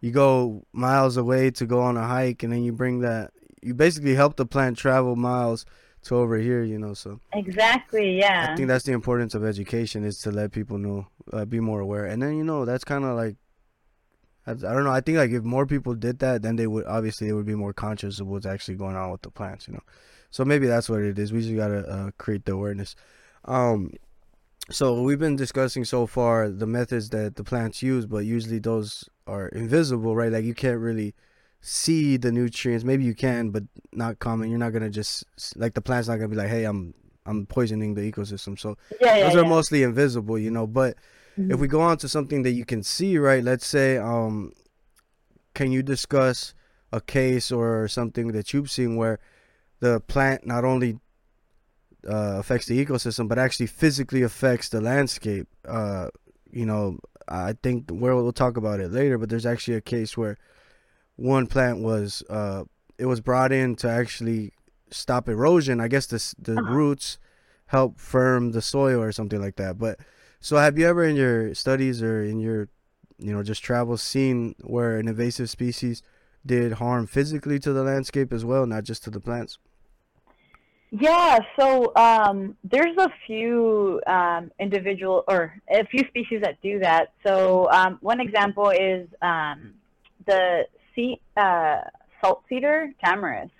You go miles away to go on a hike, and then you bring that. You basically help the plant travel miles to over here. You know, so.
Exactly. Yeah.
I think that's the importance of education is to let people know, uh, be more aware, and then you know that's kind of like, I, I don't know. I think like if more people did that, then they would obviously they would be more conscious of what's actually going on with the plants, you know. So maybe that's what it is. We just gotta uh, create the awareness. Um, so we've been discussing so far the methods that the plants use, but usually those are invisible, right? Like you can't really see the nutrients. Maybe you can, but not common. You're not gonna just like the plant's not gonna be like, hey, I'm I'm poisoning the ecosystem. So
yeah. Yeah.
those are
yeah.
mostly invisible, you know. But if we go on to something that you can see, right? Let's say, um, can you discuss a case or something that you've seen where the plant not only uh, affects the ecosystem but actually physically affects the landscape? Uh, you know, I think we'll, we'll talk about it later, but there's actually a case where one plant was uh, it was brought in to actually stop erosion. I guess the the
Uh-huh.
roots help firm the soil or something like that. But so have you ever in your studies or in your you know just travels seen where an invasive species did harm physically to the landscape as well, not just to the plants?
Yeah, so um, there's a few um, individual or a few species that do that. So um, one example is um, the sea, uh, salt cedar tamarisk.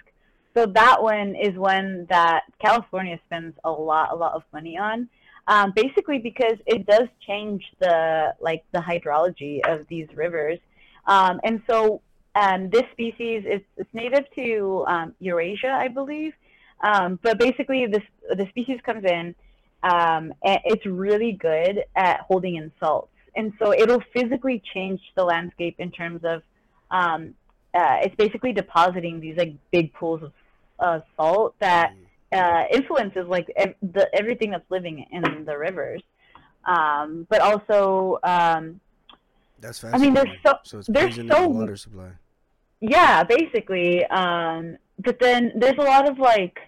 So that one is one that California spends a lot, a lot of money on. Um, basically because it does change the like the hydrology of these rivers, um, and so um, this species is it's native to um, Eurasia, I believe. Um, but basically, this the species comes in, um, and it's really good at holding in salts, and so it'll physically change the landscape in terms of, uh, it's basically depositing these like big pools of uh, salt that uh, influences like ev- the everything that's living in the rivers, um, but also. Um,
That's
I mean, there's
fascinating.
so-
so it's
there's so-
water supply.
yeah, basically. Um, but then there's a lot of like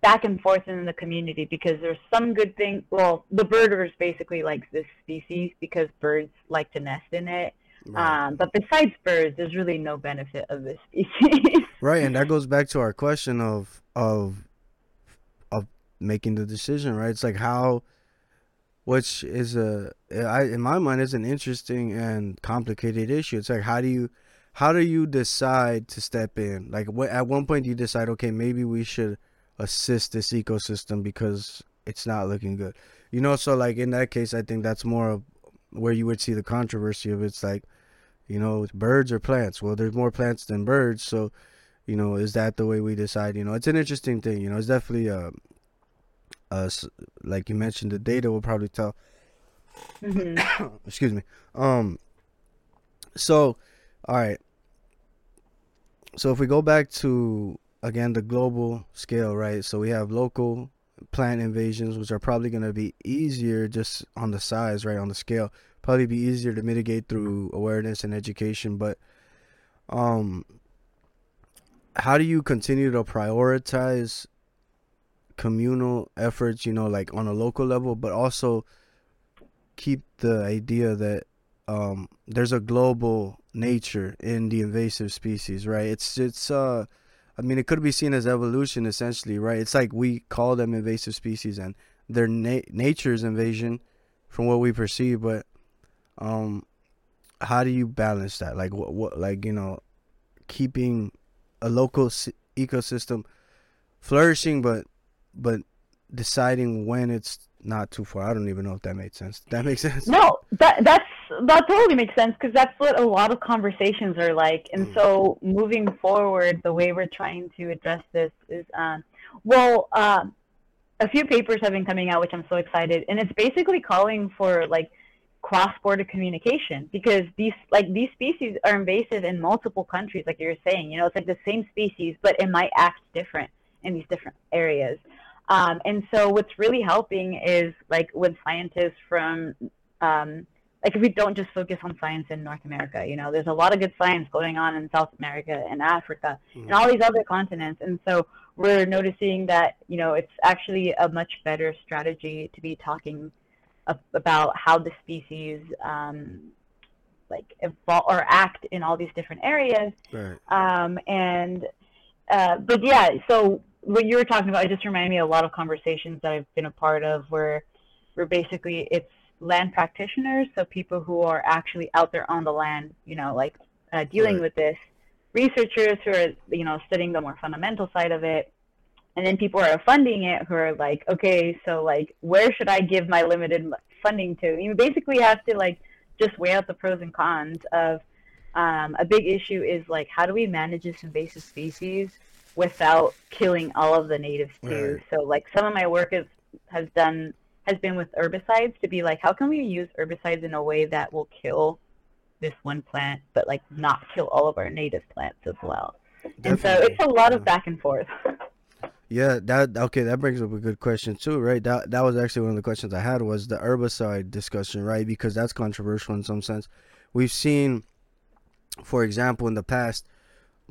back and forth in the community because there's some good thing. Well, the birders basically likes this species because birds like to nest in it.
Right.
Um, but besides birds, there's really no benefit of this species.
Right, and that goes back to our question of of of making the decision, right? It's like how, which is a, I in my mind is an interesting and complicated issue. It's like how do you, how do you decide to step in? Like what at one point you decide, okay, maybe we should assist this ecosystem because it's not looking good, you know? So like in that case, I think that's more of where you would see the controversy of it's like, you know, birds or plants. Well, there's more plants than birds, so you know is that the way we decide you know? It's an interesting thing you know? It's definitely a, uh s- like you mentioned the data will probably tell
hmm
excuse me. Um so all right so if we go back to again the global scale right? So we have local plant invasions which are probably going to be easier just on the size right on the scale. Probably be easier to mitigate through awareness and education but um how do you continue to prioritize communal efforts you know like on a local level but also keep the idea that um there's a global nature in the invasive species right? It's it's uh i mean it could be seen as evolution essentially right? It's like we call them invasive species and their na- nature is invasion from what we perceive but um how do you balance that? Like what, what like you know keeping a local s- ecosystem flourishing but but deciding when it's not too far i don't even know if that made sense that makes sense
No, that that's that totally makes sense because that's what a lot of conversations are like. And
Mm.
so moving forward, the way we're trying to address this is, um, well, um, a few papers have been coming out, which I'm so excited, and it's basically calling for like cross-border communication because these like these species are invasive in multiple countries, like you're saying. You know, it's like the same species, but it might act different in these different areas. Um, and so what's really helping is like with scientists from um, like if we don't just focus on science in North America, you know, there's a lot of good science going on in South America and Africa and all these other continents. And so we're noticing that, you know, it's actually a much better strategy to be talking about how the species um, like evolve or act in all these different areas.
Right.
Um, and uh, but yeah, so what you were talking about, it just reminded me of a lot of conversations that I've been a part of where where basically it's land practitioners, so people who are actually out there on the land, you know, like uh, dealing
Right.
with this, researchers who are, you know, studying the more fundamental side of it, and then people are funding it who are like, okay, so like, where should I give my limited funding to? You basically have to like just weigh out the pros and cons of. Um, a big issue is like, how do we manage this invasive species without killing all of the natives too?
Right.
So like, some of my work is, has done has been with herbicides to be like, how can we use herbicides in a way that will kill this one plant, but like not kill all of our native plants as well? And so it's a lot of back and forth.
Yeah, that okay. That brings up a good question too, right? That that was actually one of the questions I had was the herbicide discussion, right? Because that's controversial in some sense. We've seen, for example, in the past,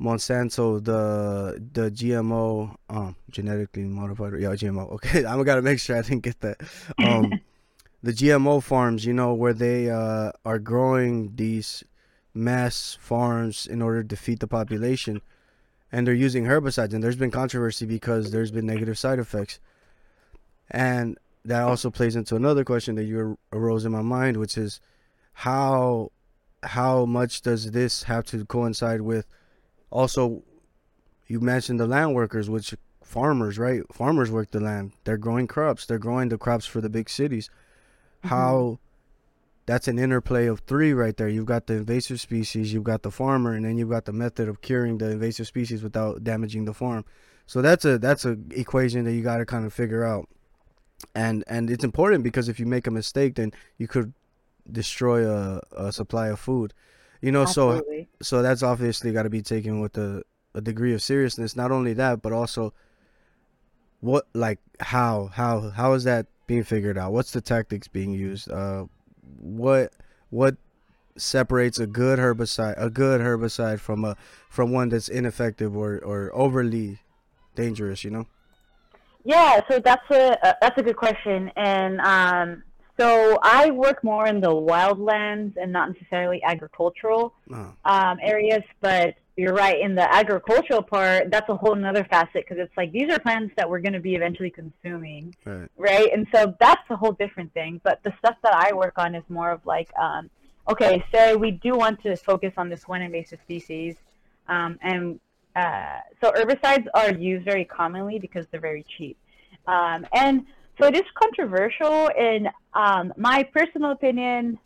Monsanto, the the GMO, um, genetically modified, yeah, GMO. Okay, I'm gotta make sure I didn't get that. Um, the GMO farms, you know, where they uh are growing these mass farms in order to feed the population and they're using herbicides and there's been controversy because there's been negative side effects. And that also plays into another question that you arose in my mind which is how how much does this have to coincide with also you mentioned the land workers which farmers right? Farmers work the land. They're growing crops. They're growing the crops for the big cities. Mm-hmm. How that's an interplay of three right there. You've got the invasive species, you've got the farmer, and then you've got the method of curing the invasive species without damaging the farm. So that's a that's a equation that you got to kind of figure out. And and it's important because if you make a mistake, then you could destroy a, a supply of food. You know, so so that's obviously got to be taken with a, a degree of seriousness. Not only that, but also what like how how how is that being figured out? What's the tactics being used? Uh, what what separates a good herbicide a good herbicide from a from one that's ineffective or or overly dangerous? You know.
Yeah, so that's a uh, that's a good question, and um, so I work more in the wildlands and not necessarily agricultural
Oh,
um, areas. But you're right in the agricultural part. That's a whole nother facet because it's like these are plants that we're going to be eventually consuming,
right.
right? And so that's a whole different thing. But the stuff that I work on is more of like, um, okay, say we do want to focus on this one invasive species, um, and uh, so herbicides are used very commonly because they're very cheap. Um, and so it is controversial in um, my personal opinion.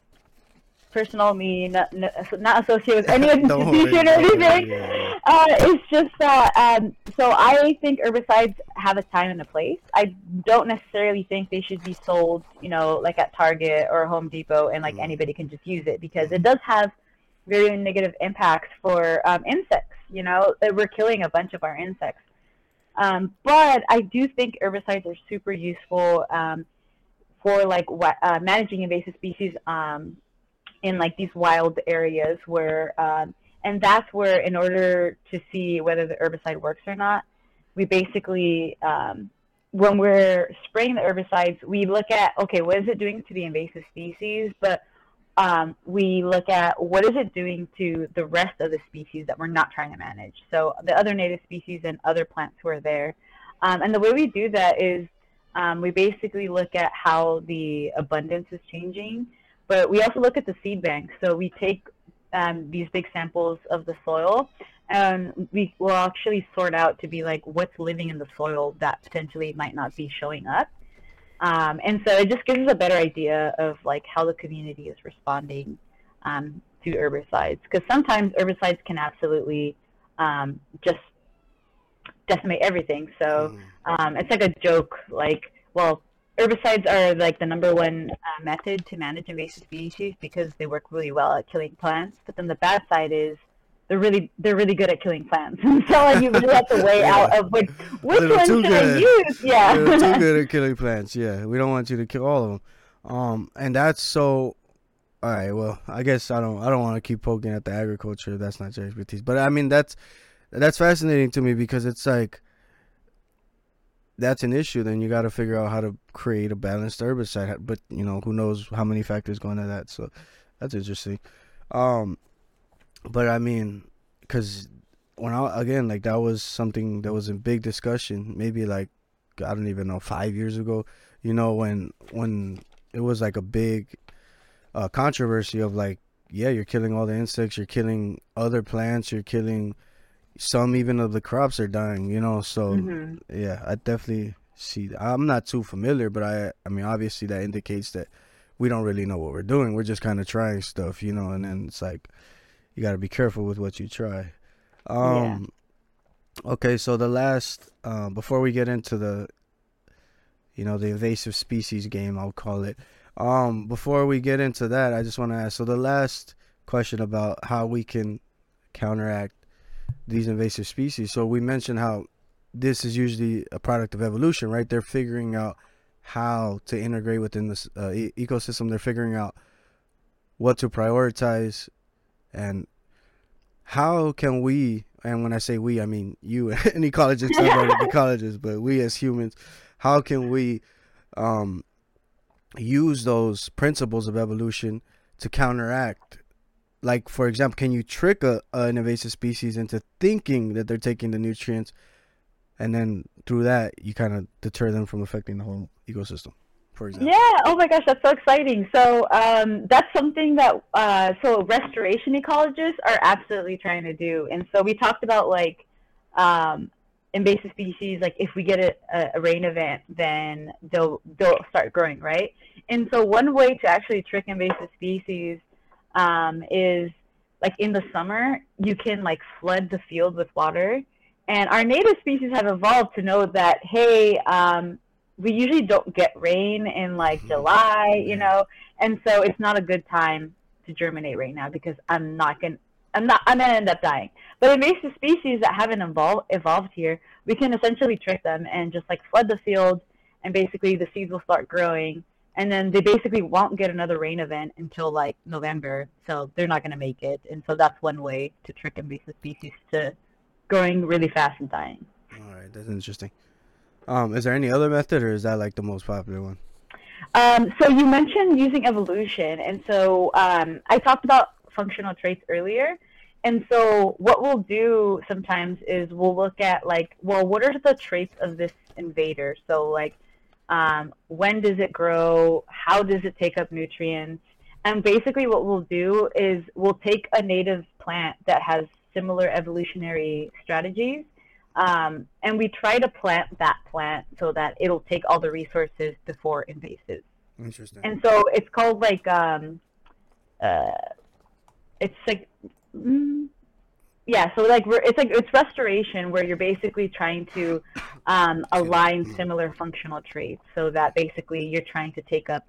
Personal, me, not, not associated with any institution or anything.
yeah.
Uh, it's just that. Um, so I think herbicides have a time and a place. I don't necessarily think they should be sold, you know, like at Target or Home Depot, and like
Mm.
anybody can just use it because it does have very negative impacts for um, insects. You know, that we're killing a bunch of our insects. Um, but I do think herbicides are super useful um, for like wa- uh, managing invasive species um, in like these wild areas where, um, and that's where in order to see whether the herbicide works or not, we basically um, when we're spraying the herbicides, we look at okay, what is it doing to the invasive species, but um, we look at what is it doing to the rest of the species that we're not trying to manage. So the other native species and other plants who are there. Um, and the way we do that is um, we basically look at how the abundance is changing, but we also look at the seed bank. So we take um, these big samples of the soil and we will actually sort out to be like what's living in the soil that potentially might not be showing up. Um, and so it just gives us a better idea of like how the community is responding um, to herbicides because sometimes herbicides can absolutely um, just decimate everything. So
Mm.
um, it's like a joke, like well, herbicides are like the number one uh, method to manage invasive species because they work really well at killing plants. But then the bad side is they're really they're really good at killing plants. so like, you really have to weigh
Yeah.
out of which which
Little
one
too
should I
good.
use? Yeah.
They're too good at killing plants. Yeah, we don't want you to kill all of them. Um, and that's so. All right. Well, I guess I don't. I don't want to keep poking at the agriculture. That's not your expertise. But I mean, that's that's fascinating to me because it's like that's an issue. Then you got to figure out how to create a balanced herbicide. But you know, who knows how many factors go into that? So that's interesting. Um, but I mean, because when I again like that was something that was in big discussion. Maybe like I don't even know five years ago. You know when when it was like a big uh, controversy of like yeah you're killing all the insects you're killing other plants you're killing some even of the crops are dying you know so
Mhm.
yeah i definitely see that. i'm not too familiar but i i mean obviously that indicates that we don't really know what we're doing we're just kind of trying stuff you know and then it's like you got to be careful with what you try um okay so the last uh, before we get into the you know the invasive species game i'll call it um before we get into that i just want to ask so the last question about how we can counteract these invasive species. So we mentioned how this is usually a product of evolution right? They're figuring out how to integrate within this uh, e- ecosystem. They're figuring out what to prioritize and how can we and when i say we i mean you and ecologists about ecologists but we as humans how can we um, use those principles of evolution to counteract like for example can you trick a, an invasive species into thinking that they're taking the nutrients and then through that you kind of deter them from affecting the whole ecosystem for example
Yeah. Oh my gosh, that's so exciting. So um, that's something that uh, so restoration ecologists are absolutely trying to do. And so we talked about like um, invasive species. Like if we get a, a, a rain event, then they'll they'll start growing, right? And so one way to actually trick invasive species um, is like in the summer you can like flood the field with water. And our native species have evolved to know that hey. Um, we usually don't get rain in like
Mhm.
July, you know, and so it's not a good time to germinate right now because I'm not gonna, I'm not, I'm gonna end up dying. But invasive species that haven't evolved evolved here, we can essentially trick them and just like flood the field, and basically the seeds will start growing, and then they basically won't get another rain event until like November, so they're not gonna make it, and so that's one way to trick invasive species to growing really fast and dying.
all right that's interesting um is there any other method or is that like the most popular one
Um, so you mentioned using evolution, and so um, I talked about functional traits earlier. And so what we'll do sometimes is we'll look at like, well, what are the traits of this invader? So like, um, when does it grow? How does it take up nutrients? And basically, what we'll do is we'll take a native plant that has similar evolutionary strategies, um, and we try to plant that plant so that it'll take all the resources before invasives.
interesting
And so it's called like um, uh, it's like mm, yeah. So like it's like it's restoration where you're basically trying to um, align similar functional traits so that basically you're trying to take up.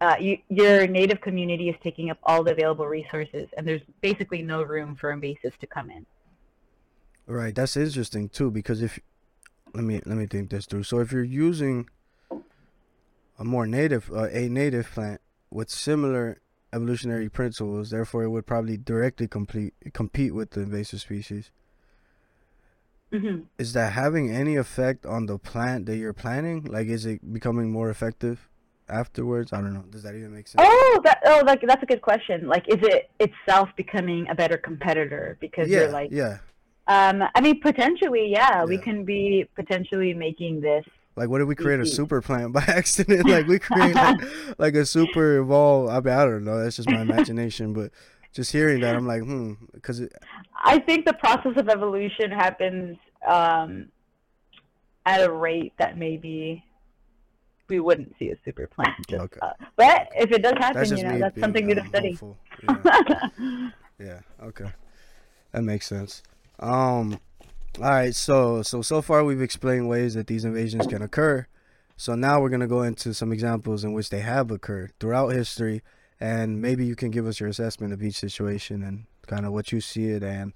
Uh, you, your native community is taking up all the available resources, and there's basically no room for invasives to come in.
Right, that's interesting too because if let me let me think this through. So if you're using a more native uh, a native plant with similar evolutionary principles, therefore it would probably directly complete compete with the invasive species.
hmm
Is that having any effect on the plant that you're planting? Like is it becoming more effective afterwards? I don't know. Does that even make sense?
Oh, that oh, like that's a good question. Like, is it itself becoming a better competitor because
yeah,
you're like
yeah.
Um, I mean, potentially, yeah, we can be potentially making this.
Like, what if we create a
Mhm.
super plant by accident? like, we create like, like a super evolved. I mean, I don't know. That's just my imagination, but just hearing that, I'm like, hmm, because
I think the process of evolution happens um, at a rate that maybe we wouldn't see a super plant. Just,
Okay.
uh, but if it does happen,
that's
you know, that's
being,
something new to
um,
study.
Yeah. yeah. Okay. That makes sense. Um. All right. So so so far we've explained ways that these invasions can occur. So now we're gonna go into some examples in which they have occurred throughout history, and maybe you can give us your assessment of each situation and kind of what you see it and,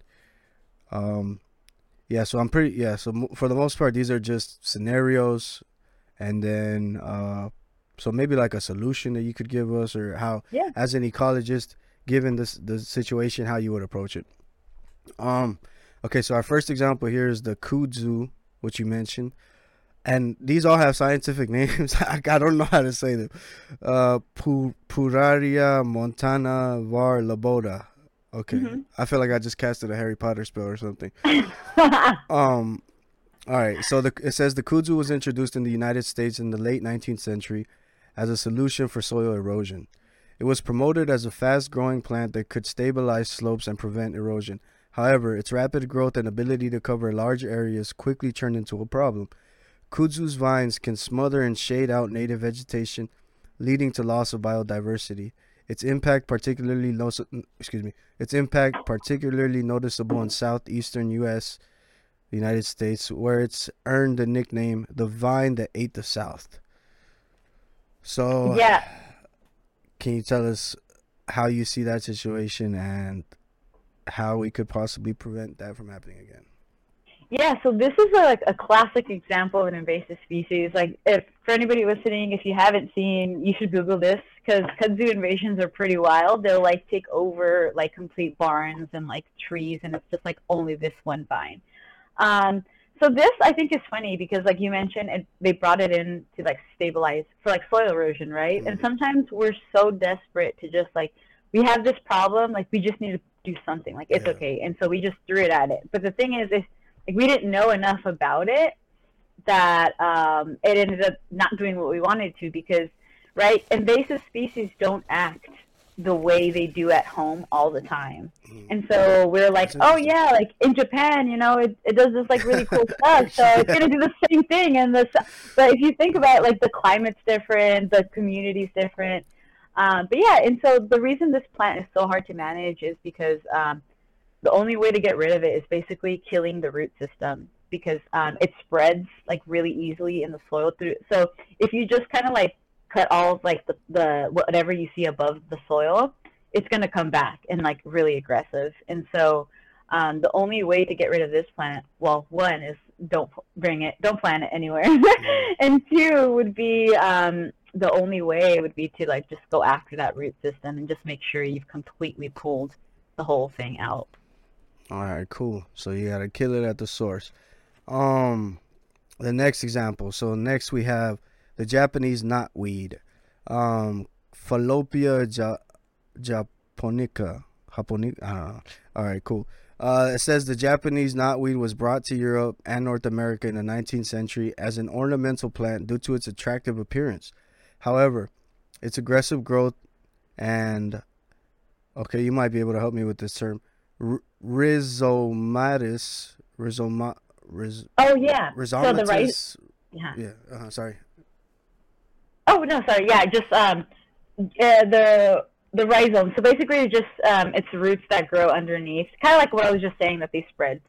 um, yeah. So I'm pretty yeah. So for the most part, these are just scenarios, and then uh, so maybe like a solution that you could give us, or how,
Yeah.
as an ecologist, given this the situation, how you would approach it. Um, okay, so our first example here is the kudzu, which you mentioned, and these all have scientific names. I, I don't know how to say them. Uh, Pueraria montana var laboda. Okay,
Mhm.
I feel like I just casted a Harry Potter spell or something. Um, all right. So the, it says the kudzu was introduced in the United States in the late 19th century as a solution for soil erosion. It was promoted as a fast-growing plant that could stabilize slopes and prevent erosion. However, its rapid growth and ability to cover large areas quickly turned into a problem. Kudzu's vines can smother and shade out native vegetation, leading to loss of biodiversity. Its impact particularly no, excuse me, its impact particularly noticeable in southeastern U.S. the United States, where it's earned the nickname "the vine that ate the South." So,
yeah.
can you tell us how you see that situation and how we could possibly prevent that from happening again?
Yeah, so this is a, like a classic example of an invasive species. Like, if for anybody listening, if you haven't seen, you should Google this because kudzu invasions are pretty wild. They'll like take over like complete barns and like trees, and it's just like only this one vine. Um, so this I think is funny because, like you mentioned, it, they brought it in to like stabilize for like soil erosion, right? And
Mhm.
sometimes we're so desperate to just like we have this problem, like we just need to do something, like it's
Yeah.
okay, and so we just threw it at it. But the thing is, if like we didn't know enough about it that um, it ended up not doing what we wanted to because right invasive species don't act the way they do at home all the time
Mhm.
and so we're like oh yeah like in japan you know it, it does this like really cool stuff so it's gonna do the same thing and this but if you think about it like the climate's different the community's different um, but yeah and so the reason this plant is so hard to manage is because um, the only way to get rid of it is basically killing the root system because um, it spreads like really easily in the soil through so if you just kind of like cut all of like the, the whatever you see above the soil it's going to come back and like really aggressive. And so um, the only way to get rid of this plant well one is don't bring it don't plant it anywhere. And two would be um, the only way would be to like just go after that root system and just make sure you've completely pulled the whole thing out
All right, cool. So you gotta kill it at the source. Um, the next example. So next we have the Japanese knotweed, um, Fallopia ja- japonica. Japonica. I. All right, cool. Uh, it says the Japanese knotweed was brought to Europe and North America in the 19th century as an ornamental plant due to its attractive appearance. However, its aggressive growth and okay, you might be able to help me with this term. R- rhizomatis, rhizoma, rhiz,
oh yeah so the right yeah
Yeah, uh, sorry.
Oh no, sorry. Yeah, just um, uh, the the rhizome. So basically, it's just um, it's roots that grow underneath, kind of like what I was just saying that they spread.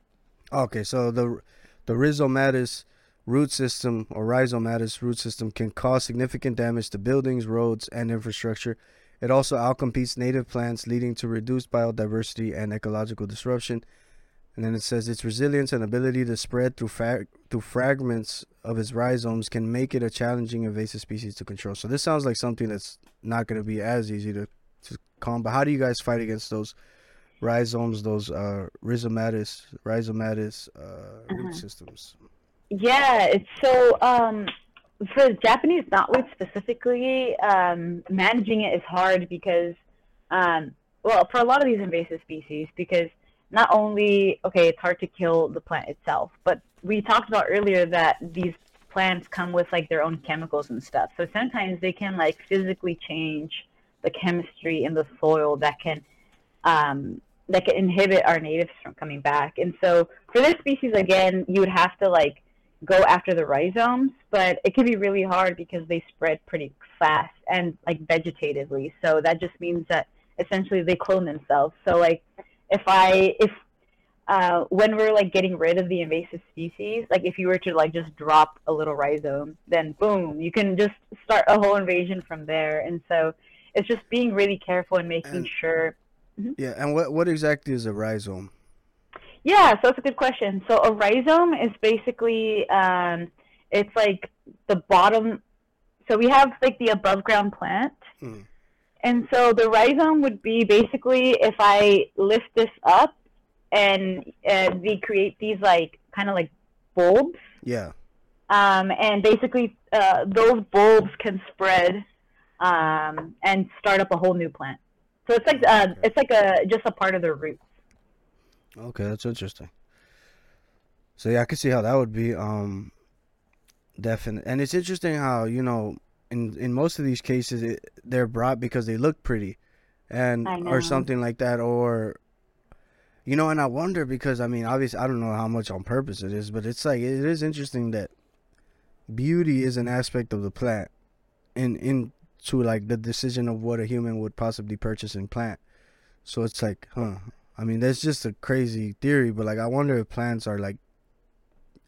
Okay, so the the rhizomatis root system or rhizomatous root system can cause significant damage to buildings, roads, and infrastructure. It also outcompetes native plants, leading to reduced biodiversity and ecological disruption. And then it says its resilience and ability to spread through fa- through fragments of its rhizomes can make it a challenging invasive species to control. So this sounds like something that's not going to be as easy to to combat. How do you guys fight against those rhizomes, those uh, rhizomatous, rhizomatis uh, root
Uh-huh.
systems?
Yeah, it's so um, for Japanese knotweed specifically, um, managing it is hard because, um, well, for a lot of these invasive species, because not only okay, it's hard to kill the plant itself, but we talked about earlier that these plants come with like their own chemicals and stuff. So sometimes they can like physically change the chemistry in the soil that can um, that can inhibit our natives from coming back. And so for this species, again, you would have to like go after the rhizomes, but it can be really hard because they spread pretty fast and like vegetatively. So that just means that essentially they clone themselves. So like if I if uh, when we're like getting rid of the invasive species, like if you were to like just drop a little rhizome, then boom, you can just start a whole invasion from there. And so it's just being really careful and making
And-
sure
Yeah, and what what exactly is a rhizome?
Yeah, so it's a good question. So a rhizome is basically um, it's like the bottom. So we have like the above ground plant.
Mm.
And so the rhizome would be basically if I lift this up and uh, we create these like kind of like bulbs.
Yeah.
Um, and basically uh, those bulbs can spread um, and start up a whole new plant. So it's like uh, it's like a just a part of the roots.
Okay, that's interesting. So yeah, I can see how that would be. Um, definite, and it's interesting how you know in in most of these cases it, they're brought because they look pretty, and or something like that, or you know, and I wonder because I mean, obviously, I don't know how much on purpose it is, but it's like it is interesting that beauty is an aspect of the plant, in into like the decision of what a human would possibly purchase and plant. So it's like, huh. I mean, that's just a crazy theory, but like, I wonder if plants are like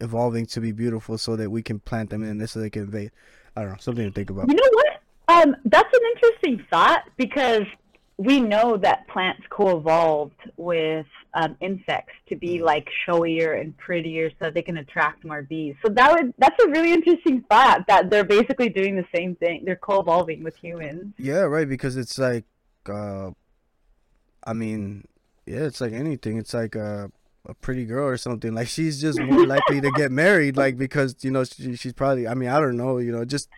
evolving to be beautiful so that we can plant them in this so they can invade. I don't know, something to think about.
You know what? Um, that's an interesting thought because we know that plants co-evolved with um, insects to be like showier and prettier so that they can attract more bees. So that would that's a really interesting thought that they're basically doing the same thing. They're co-evolving with humans.
Yeah, right. Because it's like, uh, I mean, yeah, it's like anything. It's like a a pretty girl or something. Like she's just more likely to get married. Like because you know she, she's probably. I mean, I don't know. You know, just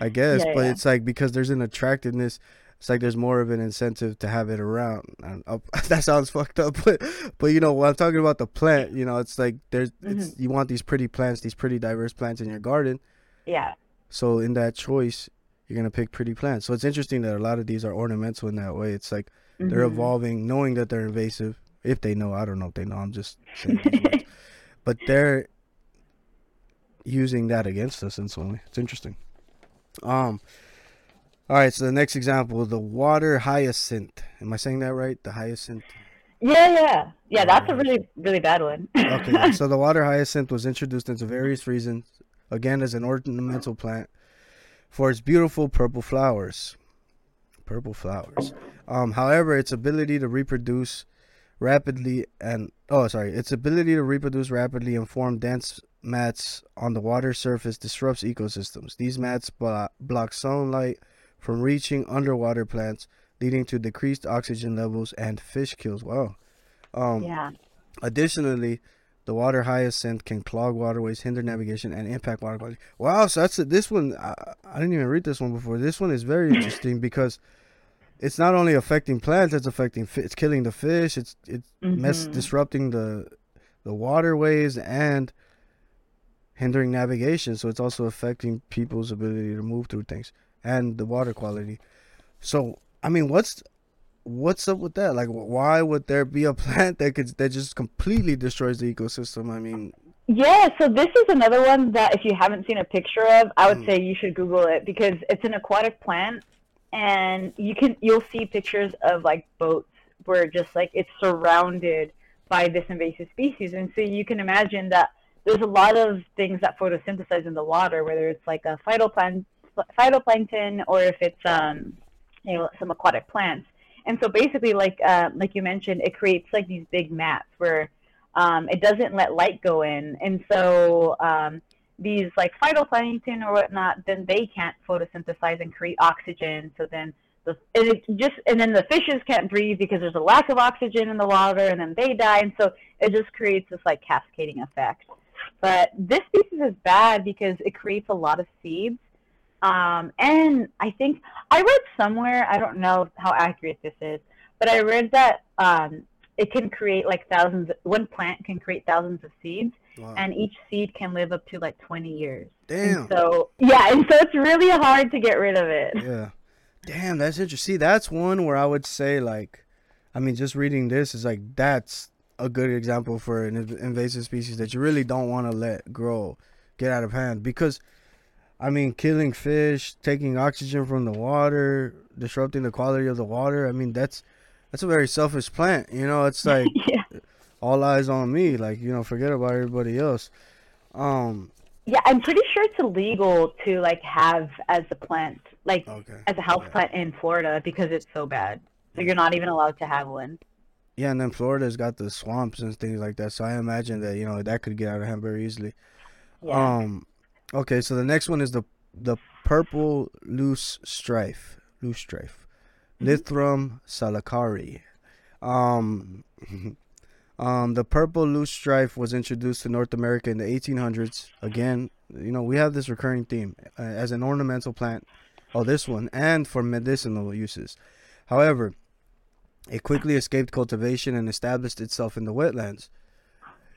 I guess.
Yeah,
but
yeah.
it's like because there's an attractiveness. It's like there's more of an incentive to have it around. And uh, that sounds fucked up, but but you know when I'm talking about the plant, you know, it's like there's it's,
Mm-hmm.
you want these pretty plants, these pretty diverse plants in your garden.
Yeah.
So in that choice, you're gonna pick pretty plants. So it's interesting that a lot of these are ornamental in that way. It's like they're
Mhm.
evolving, knowing that they're invasive. If they know, I don't know if they know. I'm just saying, but they're using that against us in some way. It's interesting. Um. All right. So the next example, the water hyacinth. Am I saying that right? The hyacinth.
Yeah, yeah, yeah. That's a really, really bad one.
Okay. so the water hyacinth was introduced into various reasons, again as an ornamental plant, for its beautiful purple flowers. Purple flowers. Um, however, its ability to reproduce rapidly and oh, sorry, its ability to reproduce rapidly and form dense mats on the water surface disrupts ecosystems. These mats blo- block sunlight from reaching underwater plants, leading to decreased oxygen levels and fish kills. Wow. Um,
yeah.
Additionally, the water hyacinth can clog waterways, hinder navigation, and impact water quality. Wow, so that's it. This one, I, I didn't even read this one before. This one is very interesting because it's not only affecting plants; it's affecting, it's killing the fish. It's it's mess
Mhm.
disrupting the the waterways and hindering navigation. So it's also affecting people's ability to move through things and the water quality. So I mean, what's what's up with that? Like, why would there be a plant that could that just completely destroys the ecosystem? I mean,
Yeah, so this is another one that if you haven't seen a picture of, I would
Mm.
say you should Google it because it's an aquatic plant and you can you'll see pictures of like boats where just like it's surrounded by this invasive species. And so you can imagine that there's a lot of things that photosynthesize in the water whether it's like a phytoplan- phytoplankton or if it's um you know some aquatic plants. And so basically like uh, like you mentioned it creates like these big mats where um, it doesn't let light go in. And so um, these like phytoplankton or whatnot then they can't photosynthesize and create oxygen. So then the and it just and then the fishes can't breathe because there's a lack of oxygen in the water and then they die. And so it just creates this like cascading effect. But this species is bad because it creates a lot of seeds. Um, and I think I read somewhere, I don't know how accurate this is, but I read that um, it can create like thousands, one plant can create thousands of seeds,
wow.
and each seed can live up to like 20 years.
damn,
And so, yeah, and so it's really hard to get rid of it.
yeah, damn, that's interesting. See, that's one where I would say like, I mean, just reading this is like that's a good example for an invasive species that you really don't want to let grow, get out of hand because. I mean, killing fish, taking oxygen from the water, disrupting the quality of the water. I mean, that's that's a very selfish plant. You know, it's like
yeah.
All eyes on me. Like you know, forget about everybody else. Um.
Yeah, I'm pretty sure it's illegal to like have as a plant, like
Okay.
as a house
Okay.
plant in Florida because it's so bad. So you're not even allowed to have one.
Yeah, and then Florida's got the swamps and things like that. So I imagine that you know that could get out of hand very easily.
Yeah.
Um. Okay, so the next one is the the purple loose strife, loose strife, Lythrum salacari. Um, um, the purple loose strife was introduced to North America in the 1800s. Again, you know, we have this recurring theme uh, as an ornamental plant. Oh, this one, and for medicinal uses. However, it quickly escaped cultivation and established itself in the wetlands.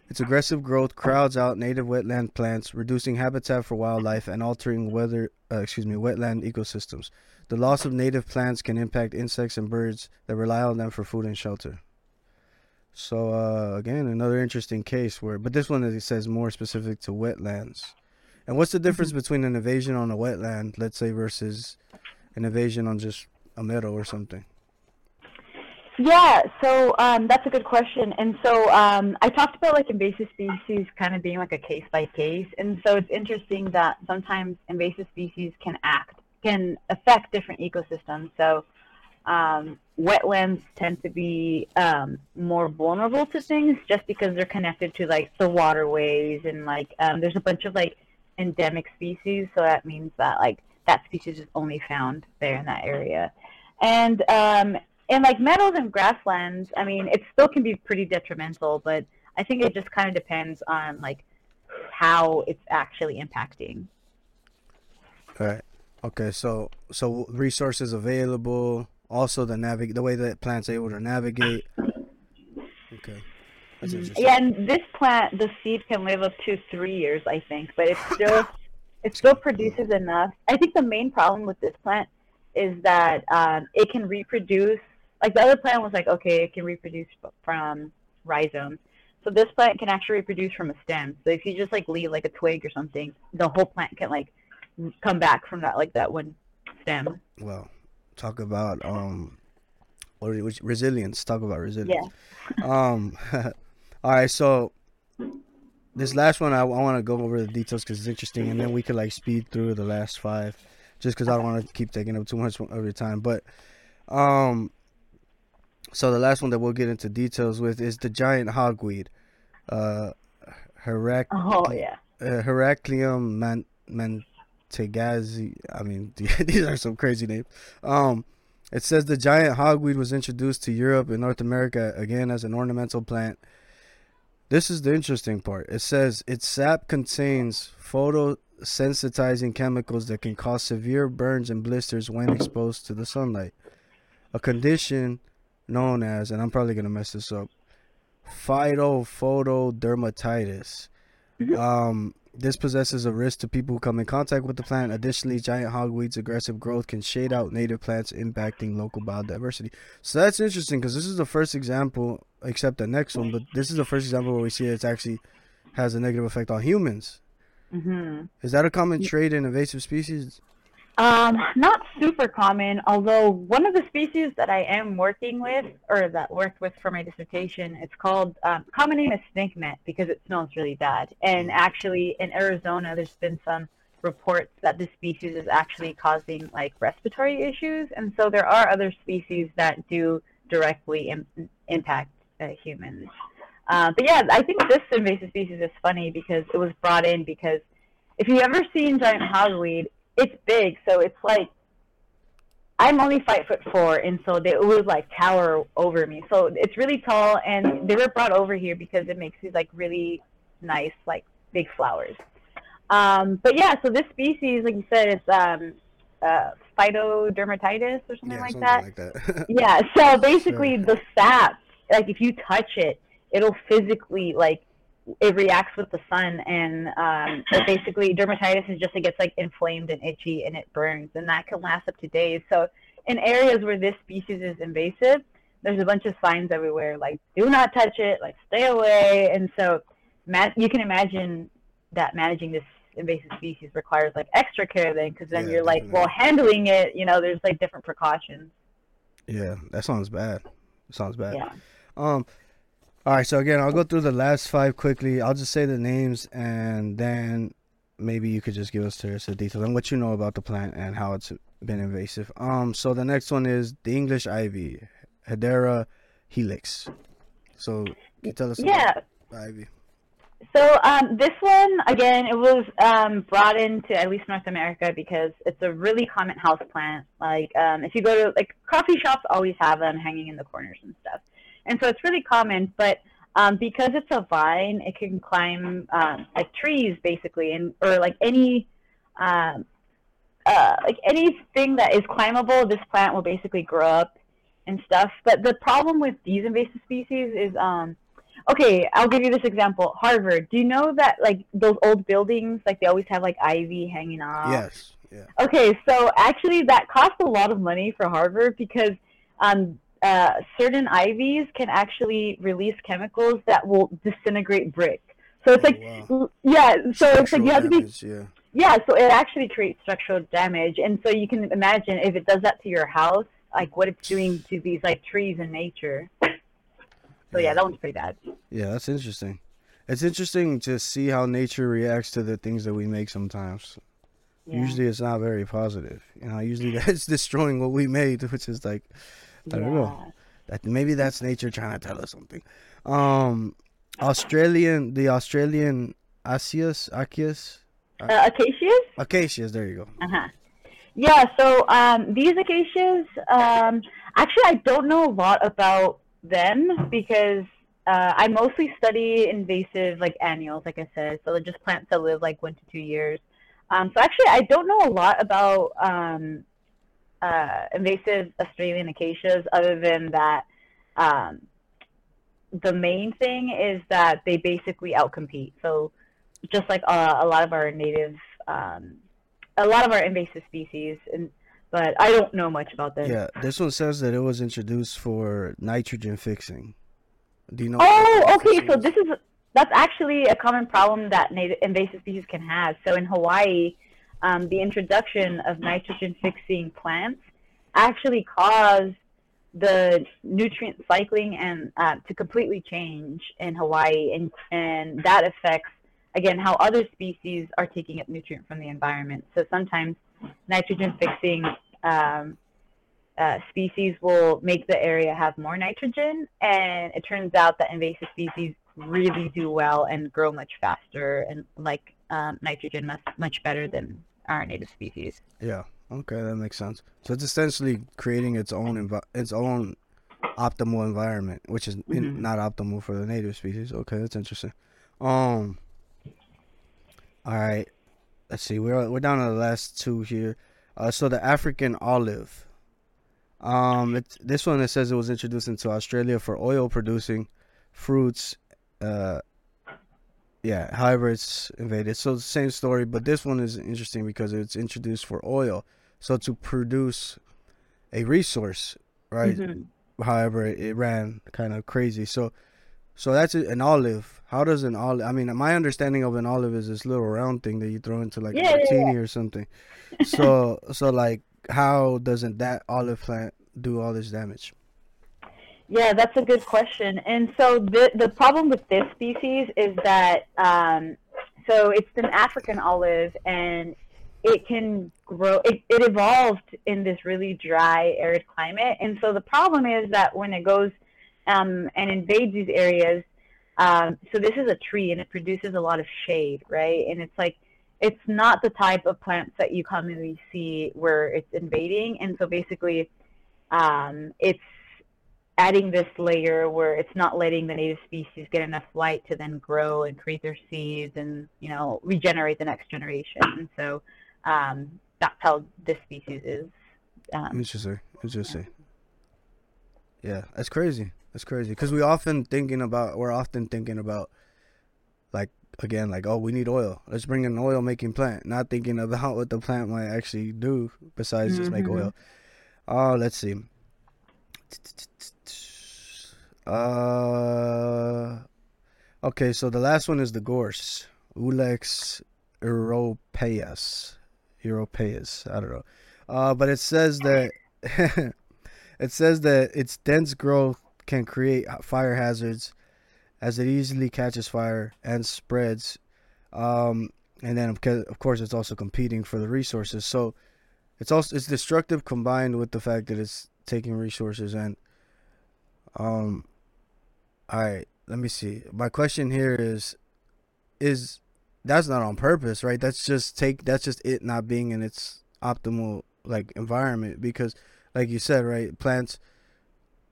Its aggressive growth crowds out native wetland plants, reducing habitat for wildlife and altering weather, uh, excuse me, wetland ecosystems. The loss of native plants can impact insects and birds that rely on them for food and shelter. So uh, again, another interesting case where, but this one it says more specific to wetlands. And what's the difference between an invasion on a wetland, let's say, versus an invasion on just a meadow or something?
Yeah, so um, that's a good question. And so um, I talked about like invasive species kind of being like a case by case. And so it's interesting that sometimes invasive species can act, can affect different ecosystems. So um, wetlands tend to be um, more vulnerable to things just because they're connected to like the waterways and like um, there's a bunch of like endemic species. So that means that like that species is only found there in that area. And um, and like meadows and grasslands, I mean, it still can be pretty detrimental, but I think it just kind of depends on like how it's actually impacting.
All right. Okay. So so resources available. Also the navig the way that plants able to navigate. Okay. That's interesting.
Yeah, and this plant, the seed can live up to three years, I think, but it still it still produces enough. I think the main problem with this plant is that um, it can reproduce. Like the other plant was like, okay, it can reproduce from rhizomes. So this plant can actually reproduce from a stem. So if you just like leave like a twig or something, the whole plant can like come back from that like that one stem.
Well, talk about um, what which- resilience. Talk about resilience. Yeah. Um, all right. So this last one, I, I want to go over the details because it's interesting, and then we could like speed through the last five, just because I don't want to keep taking up too much of your time. But um, so the last one that we'll get into details with is the giant hogweed, uh, Herac-
Oh yeah.
uh, Heracleum man- mantegazi. I mean, these are some crazy names. Um, it says the giant hogweed was introduced to Europe and North America again as an ornamental plant. This is the interesting part. It says its sap contains photosensitizing chemicals that can cause severe burns and blisters when exposed to the sunlight. A condition known as, and I'm probably gonna mess this up, phytophotodermatitis. Um, this possesses a risk to people who come in contact with the plant. Additionally, giant hogweed's aggressive growth can shade out native plants, impacting local biodiversity. So that's interesting because this is the first example, except the next one, but this is the first example where we see it actually has a negative effect on humans.
hmm
Is that a common trait in invasive species?
Um, not super common, although one of the species that I am working with, or that worked with for my dissertation, it's called, um, common name is stinknet because it smells really bad. And actually, in Arizona, there's been some reports that this species is actually causing like respiratory issues. And so there are other species that do directly Im- impact uh, humans. Uh, but yeah, I think this invasive species is funny because it was brought in because if you've ever seen giant hogweed, it's big, so it's like I'm only five foot four, and so they would like tower over me. So it's really tall, and they were brought over here because it makes these like really nice, like big flowers. Um, but yeah, so this species, like you said, it's um, uh, phytodermatitis or something
yeah,
like
something
that.
like that.
Yeah, so basically
Sure.
the sap, like if you touch it, it'll physically like it reacts with the sun and um basically dermatitis is just it gets like inflamed and itchy and it burns and that can last up to days. So in areas where this species is invasive, there's a bunch of signs everywhere like do not touch it, like stay away. And so ma- you can imagine that managing this invasive species requires like extra care then because then
Yeah,
you're like, well, handling it, you know, there's like different precautions.
yeah, that sounds bad. sounds bad.
Yeah.
Um. All right. So again, I'll go through the last five quickly. I'll just say the names, and then maybe you could just give us the the details and what you know about the plant and how it's been invasive. Um. So the next one is the English ivy, Hedera helix. So can you tell us
Yeah.
about the ivy?
So um, this one again, it was um, brought into at least North America because it's a really common house plant. Like um, if you go to like coffee shops, always have them hanging in the corners and stuff, and so it's really common. But um, because it's a vine, it can climb um, like trees basically, and or like any um, uh, like anything that is climbable, this plant will basically grow up and stuff. But the problem with these invasive species is um, okay, I'll give you this example. Harvard. Do you know that like those old buildings, like they always have like ivy hanging off?
Yes. Yeah.
Okay, so actually that costs a lot of money for Harvard because um, uh, certain ivies can actually release chemicals that will disintegrate brick. So it's
Oh,
like,
wow.
yeah, so it's like you have to be
yeah.
yeah, so it actually creates structural damage, and so you can imagine if it does that to your house, like what it's doing to these like trees in nature. So yeah, that one's pretty bad.
Yeah, that's interesting. It's interesting to see how nature reacts to the things that we make sometimes.
Yeah.
Usually it's not very positive. You know, usually that's destroying what we made, which is like I don't know. That maybe that's nature trying to tell us something. Um Australian the Australian Acius Acius
Uh, acacias.
Acacias, there you go.
Uh huh. Yeah. So um, these acacias, um, actually, I don't know a lot about them because uh, I mostly study invasive like annuals, like I said. So they're just plants that live like one to two years. Um, so actually, I don't know a lot about um, uh, invasive Australian acacias other than that. Um, the main thing is that they basically outcompete. So just like uh, a lot of our native, um, a lot of our invasive species, and but I don't know much about them.
Yeah, this one says that it was introduced for nitrogen fixing. Do you know?
Oh, okay. So this is that's actually a common problem that native invasive species can have. So in Hawaii, um, the introduction of nitrogen fixing plants actually caused the nutrient cycling and uh, to completely change in Hawaii, and and that affects again how other species are taking up nutrient from the environment. So sometimes nitrogen fixing um, uh, species will make the area have more nitrogen, and it turns out that invasive species really do well and grow much faster and like um, nitrogen much much better than our native species.
Yeah. Okay, that makes sense. So it's essentially creating its own envi- its own optimal environment, which is in,
Mhm.
not optimal for the native species. Okay, that's interesting. Um. All right. Let's see. We're we're down to the last two here. Uh, so the African olive. Um, it's this one. It says it was introduced into Australia for oil producing fruits. Uh, yeah. However, it's invaded. So it's the same story, but this one is interesting because it's introduced for oil. So to produce a resource, right?
Mhm.
However, it ran kind of crazy. So, so that's an olive. How does an olive? I mean, my understanding of an olive is this little round thing that you throw into like
Yeah,
a
yeah,
martini or something. So, so like, how doesn't that olive plant do all this damage?
Yeah, that's a good question. And so the the problem with this species is that um, so it's an African olive and it can grow it, it evolved in this really dry arid climate. And so the problem is that when it goes um, and invades these areas um, so this is a tree and it produces a lot of shade right? And it's like it's not the type of plants that you commonly see where it's invading. And so basically um, it's adding this layer where it's not letting the native species get enough light to then grow and create their seeds and you know regenerate the next generation and so um, that's how this species is um,
Interesting. Interesting. Yeah, that's crazy. That's crazy because we often thinking about we're often thinking about like again like oh we need oil let's bring an oil making plant not thinking about what the plant might actually do besides just make
Mhm.
oil. Oh, let's see. Uh, okay, so the last one is the gorse, Ulex europaeus, europaeus. I don't know, uh, but it says that it says that its dense growth can create fire hazards, as it easily catches fire and spreads. Um, and then of of course it's also competing for the resources. So it's also it's destructive combined with the fact that it's taking resources and um all right let me see my question here is is that's not on purpose, right? That's just take that's just it not being in its optimal like environment because like you said, right, plants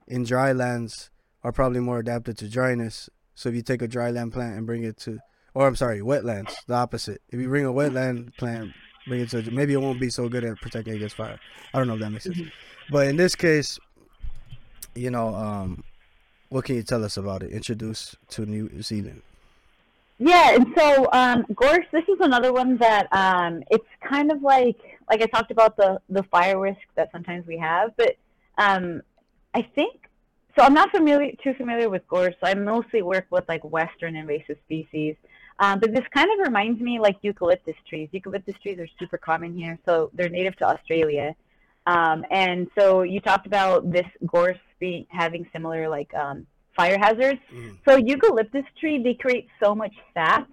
in dry lands are probably more adapted to dryness. So if you take a dry land plant and bring it to or I'm sorry, wetlands, the opposite. If you bring a wetland plant, bring it to maybe it won't be so good at protecting against fire. I don't know if that makes sense. But in this case, you know, um, what can you tell us about it? Introduce to New Zealand.
Yeah, and so um, gorse. This is another one that um, it's kind of like like I talked about the the fire risk that sometimes we have, but um, I think so. I'm not familiar too familiar with gorse. So I mostly work with like Western invasive species, um, but this kind of reminds me like eucalyptus trees. Eucalyptus trees are super common here, so they're native to Australia. Um, and so you talked about this gorse being having similar like um, fire hazards.
Mm.
So eucalyptus tree, they create so much sap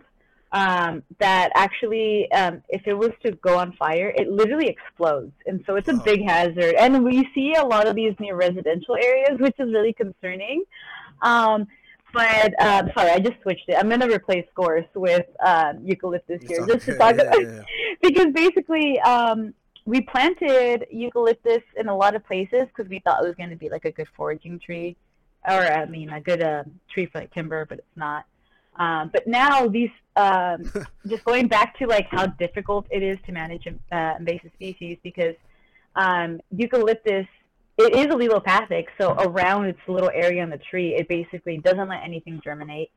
um, that actually, um, if it was to go on fire, it literally explodes, and so it's a
Wow.
big hazard. And we see a lot of these near residential areas, which is really concerning. Um, but um, sorry, I just switched it. I'm gonna replace gorse with um, eucalyptus here, just to talk
Yeah,
about
yeah, yeah.
because basically um, we planted eucalyptus in a lot of places because we thought it was going to be like a good foraging tree. Or i mean a good uh, tree for like timber but it's not. Um, but now these um, just going back to like how difficult it is to manage uh, invasive species because um, eucalyptus it is allelopathic so around its little area on the tree it basically doesn't let anything germinate.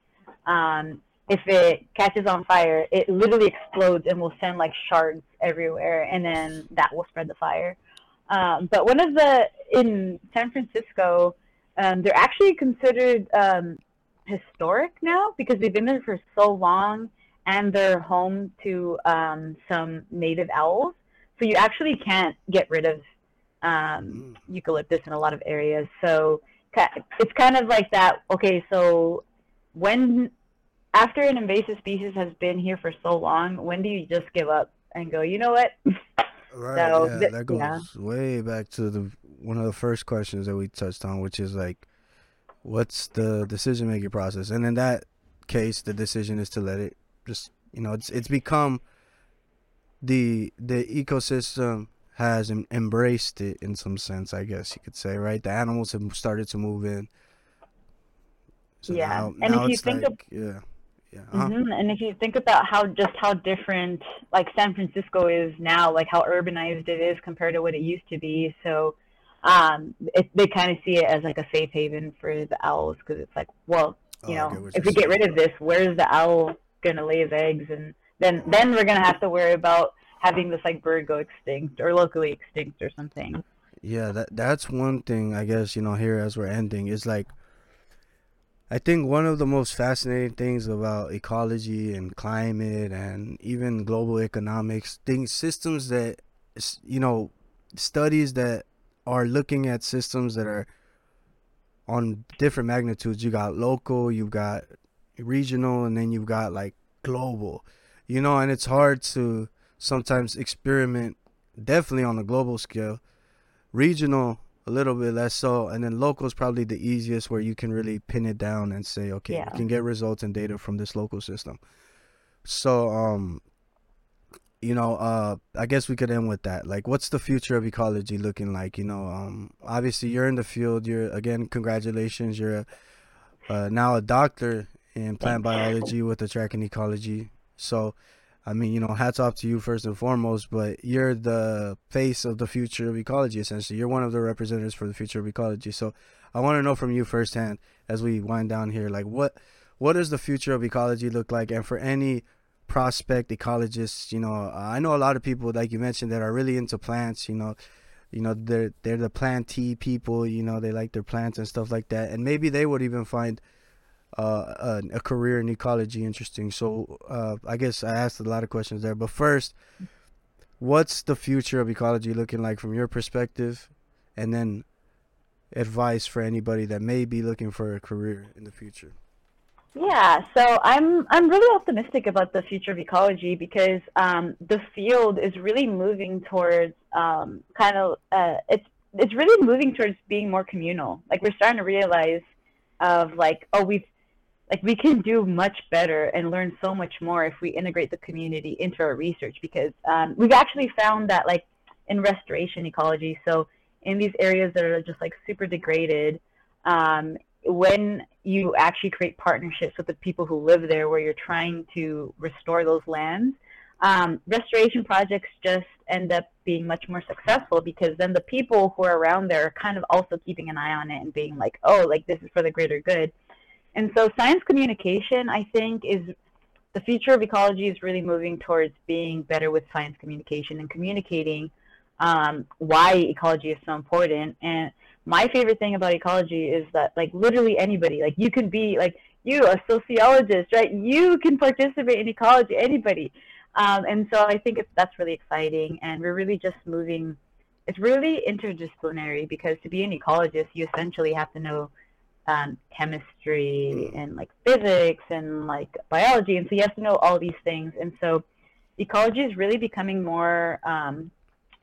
Um, if it catches on fire, it literally explodes and will send like shards everywhere, and then that will spread the fire. Um, but one of the in San Francisco, um, they're actually considered um, historic now because they've been there for so long, and they're home to um, some native owls. So you actually can't get rid of um, eucalyptus in a lot of areas. So it's kind of like that. Okay, so when after an invasive species has been here for so long, when do you just give up and go, you know what?
Right.
So,
yeah,
th-
that goes
yeah.
way back to the one of the first questions that we touched on, which is like, what's the decision making process? And in that case, the decision is to let it just, you know, it's it's become the the ecosystem has em- embraced it in some sense, I guess you could say, right? The animals have started to move in. So
Yeah.
now,
And
now
if you think
like,
of-
yeah, yeah, uh-huh.
hmm And if you think about how just how different like San Francisco is now, like how urbanized it is compared to what it used to be, so um, it, they kind of see it as like a safe haven for the owls because it's like, well, you
Oh,
know, if we get rid of this, where's the owl gonna lay his eggs, and then then we're gonna have to worry about having this like bird go extinct or locally extinct or something.
Yeah, that that's one thing I guess, you know, here as we're ending is like I think one of the most fascinating things about ecology and climate and even global economics, things systems that you know, studies that are looking at systems that are on different magnitudes. You got local, you've got regional, and then you've got like global. You know, and it's hard to sometimes experiment definitely on a global scale regional a little bit less so and then local is probably the easiest where you can really pin it down and say okay
Yeah.
we can get results and data from this local system. So um you know uh i guess we could end with that. Like what's the future of ecology looking like? You know um obviously you're in the field. You're again congratulations. You're uh, now a doctor in plant biology with a track in ecology. So I mean, you know, hats off to you first and foremost, but you're the face of the future of ecology, essentially. You're one of the representatives for the future of ecology. So I want to know from you firsthand as we wind down here, like what what does the future of ecology look like? And for any prospect ecologists, you know, I know a lot of people, like you mentioned, that are really into plants, you know, you know, they're they're the plantee people, you know, they like their plants and stuff like that. And maybe they would even find uh, a, a career in ecology interesting. So uh, I guess I asked a lot of questions there. But first, what's the future of ecology looking like from your perspective? And then advice for anybody that may be looking for a career in the future.
Yeah, so I'm I'm really optimistic about the future of ecology because um, the field is really moving towards um, kind of uh, it's it's really moving towards being more communal. Like we're starting to realize of like oh we've like we can do much better and learn so much more if we integrate the community into our research because um, we've actually found that like in restoration ecology so in these areas that are just like super degraded um, when you actually create partnerships with the people who live there where you're trying to restore those lands um, restoration projects just end up being much more successful because then the people who are around there are kind of also keeping an eye on it and being like oh like this is for the greater good and so science communication, I think, is the future of ecology is really moving towards being better with science communication and communicating um, why ecology is so important. And my favorite thing about ecology is that, like, literally anybody, like, you can be, like, you, a sociologist, right? You can participate in ecology, anybody. Um, and so I think that's really exciting. And we're really just moving, it's really interdisciplinary because to be an ecologist, you essentially have to know um, chemistry and like physics and like biology, and so you have to know all these things. And so ecology is really becoming more um,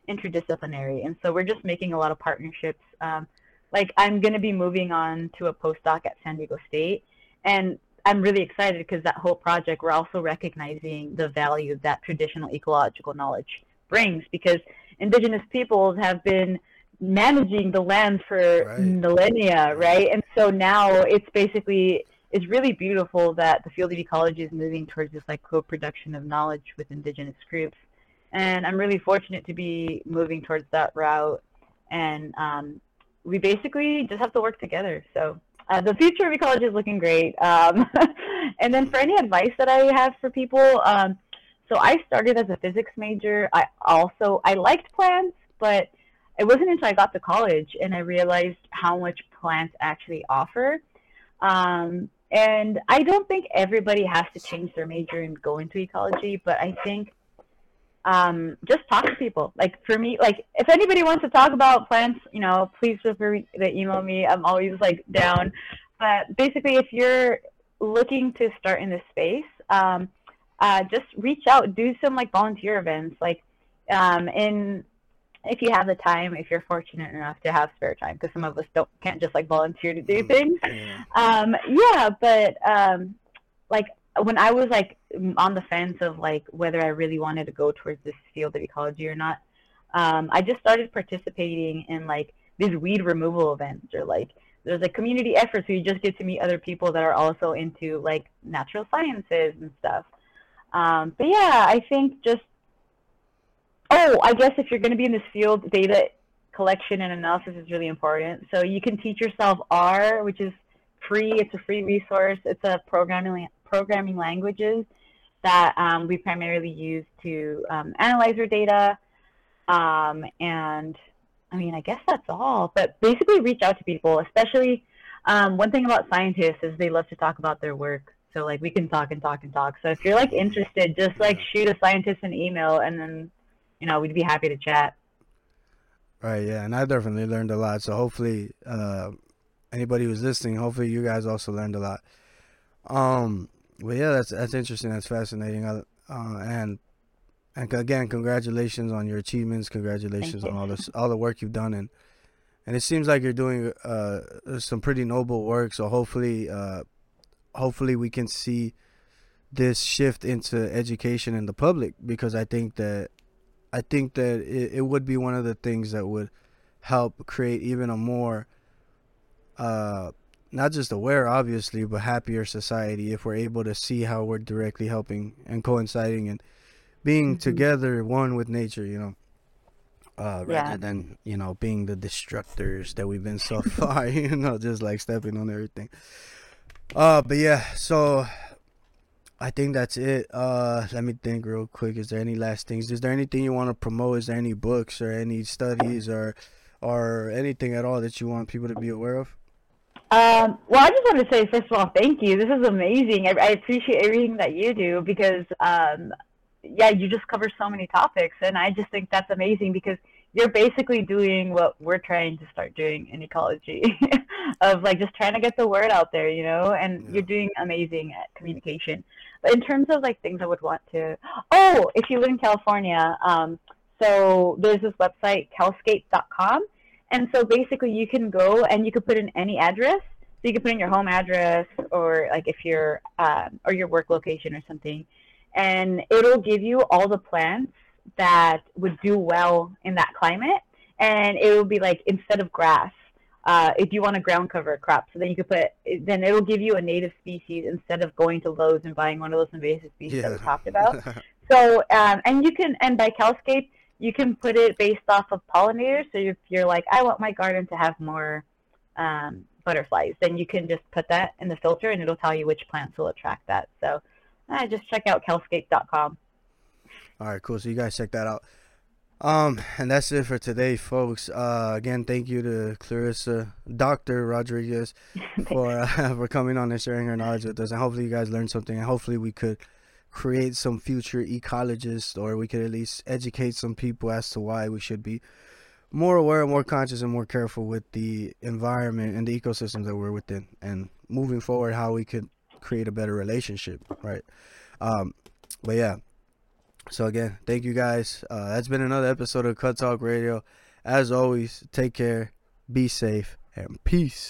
interdisciplinary, and so we're just making a lot of partnerships. Um, like I'm going to be moving on to a postdoc at San Diego State, and I'm really excited because that whole project we're also recognizing the value that traditional ecological knowledge brings because indigenous peoples have been managing the land for right. millennia, right? And so now it's basically it's really beautiful that the field of ecology is moving towards this like co-production of knowledge with indigenous groups, and I'm really fortunate to be moving towards that route. And um, we basically just have to work together. So uh, the future of ecology is looking great. Um, and then for any advice that I have for people, um, so I started as a physics major. I also I liked plants, but it wasn't until I got to college and I realized how much plants actually offer. Um, and I don't think everybody has to change their major and go into ecology, but I think um, just talk to people. Like for me, like if anybody wants to talk about plants, you know, please feel free to email me. I'm always like down. But basically, if you're looking to start in this space, um, uh, just reach out, do some like volunteer events. Like um, in if you have the time, if you're fortunate enough to have spare time, because some of us don't can't just like volunteer to do mm, things. Yeah. Um, yeah, but um, like when I was like on the fence of like whether I really wanted to go towards this field of ecology or not, um, I just started participating in like these weed removal events or like there's like community efforts where you just get to meet other people that are also into like natural sciences and stuff. Um, but yeah, I think just Oh, I guess if you're going to be in this field, data collection and analysis is really important. So you can teach yourself R, which is free. It's a free resource. It's a programming programming languages that um, we primarily use to um, analyze our data. Um, and I mean, I guess that's all. But basically, reach out to people. Especially, um, one thing about scientists is they love to talk about their work. So like we can talk and talk and talk. So if you're like interested, just like shoot a scientist an email and then you know, we'd be happy to chat.
Right. Yeah, and I definitely learned a lot. So hopefully, uh, anybody who's listening, hopefully you guys also learned a lot. Um. But yeah, that's that's interesting. That's fascinating. Uh, and and again, congratulations on your achievements. Congratulations on all this all the work you've done and and it seems like you're doing uh, some pretty noble work. So hopefully, uh, hopefully we can see this shift into education in the public because I think that I think that it, it would be one of the things that would help create even a more uh not just aware obviously but happier society if we're able to see how we're directly helping and coinciding and being mm-hmm. together one with nature you know uh rather yeah. than you know being the destructors that we've been so far you know just like stepping on everything uh but yeah so I think that's it. Uh, let me think real quick. Is there any last things? Is there anything you want to promote? Is there any books or any studies or or anything at all that you want people to be aware of?
Um, well, I just want to say first of all, thank you. This is amazing. I, I appreciate everything that you do because, um, yeah, you just cover so many topics, and I just think that's amazing because you're basically doing what we're trying to start doing in ecology of like just trying to get the word out there you know and yeah. you're doing amazing at communication but in terms of like things i would want to oh if you live in california um, so there's this website calscape.com and so basically you can go and you can put in any address. So you can put in your home address or like if you're um, or your work location or something, and it'll give you all the plants that would do well in that climate. And it will be like instead of grass, uh, if you want a ground cover crop, so then you could put then it'll give you a native species instead of going to Lowe's and buying one of those invasive species that we talked about. So, um, and you can, and by Calscape, you can put it based off of pollinators. So if you're like, I want my garden to have more um, butterflies, then you can just put that in the filter and it'll tell you which plants will attract that. So uh, just check out calscape.com.
All right, cool. So you guys check that out. Um, and that's it for today, folks. Uh, again, thank you to Clarissa, Doctor Rodriguez, for uh, for coming on and sharing her knowledge with us. And hopefully, you guys learned something. And hopefully, we could create some future ecologists, or we could at least educate some people as to why we should be more aware, more conscious, and more careful with the environment and the ecosystems that we're within. And moving forward, how we could create a better relationship, right? Um, but yeah. So again, thank you guys. Uh, that's been another episode of Cut Talk Radio. As always, take care, be safe, and peace.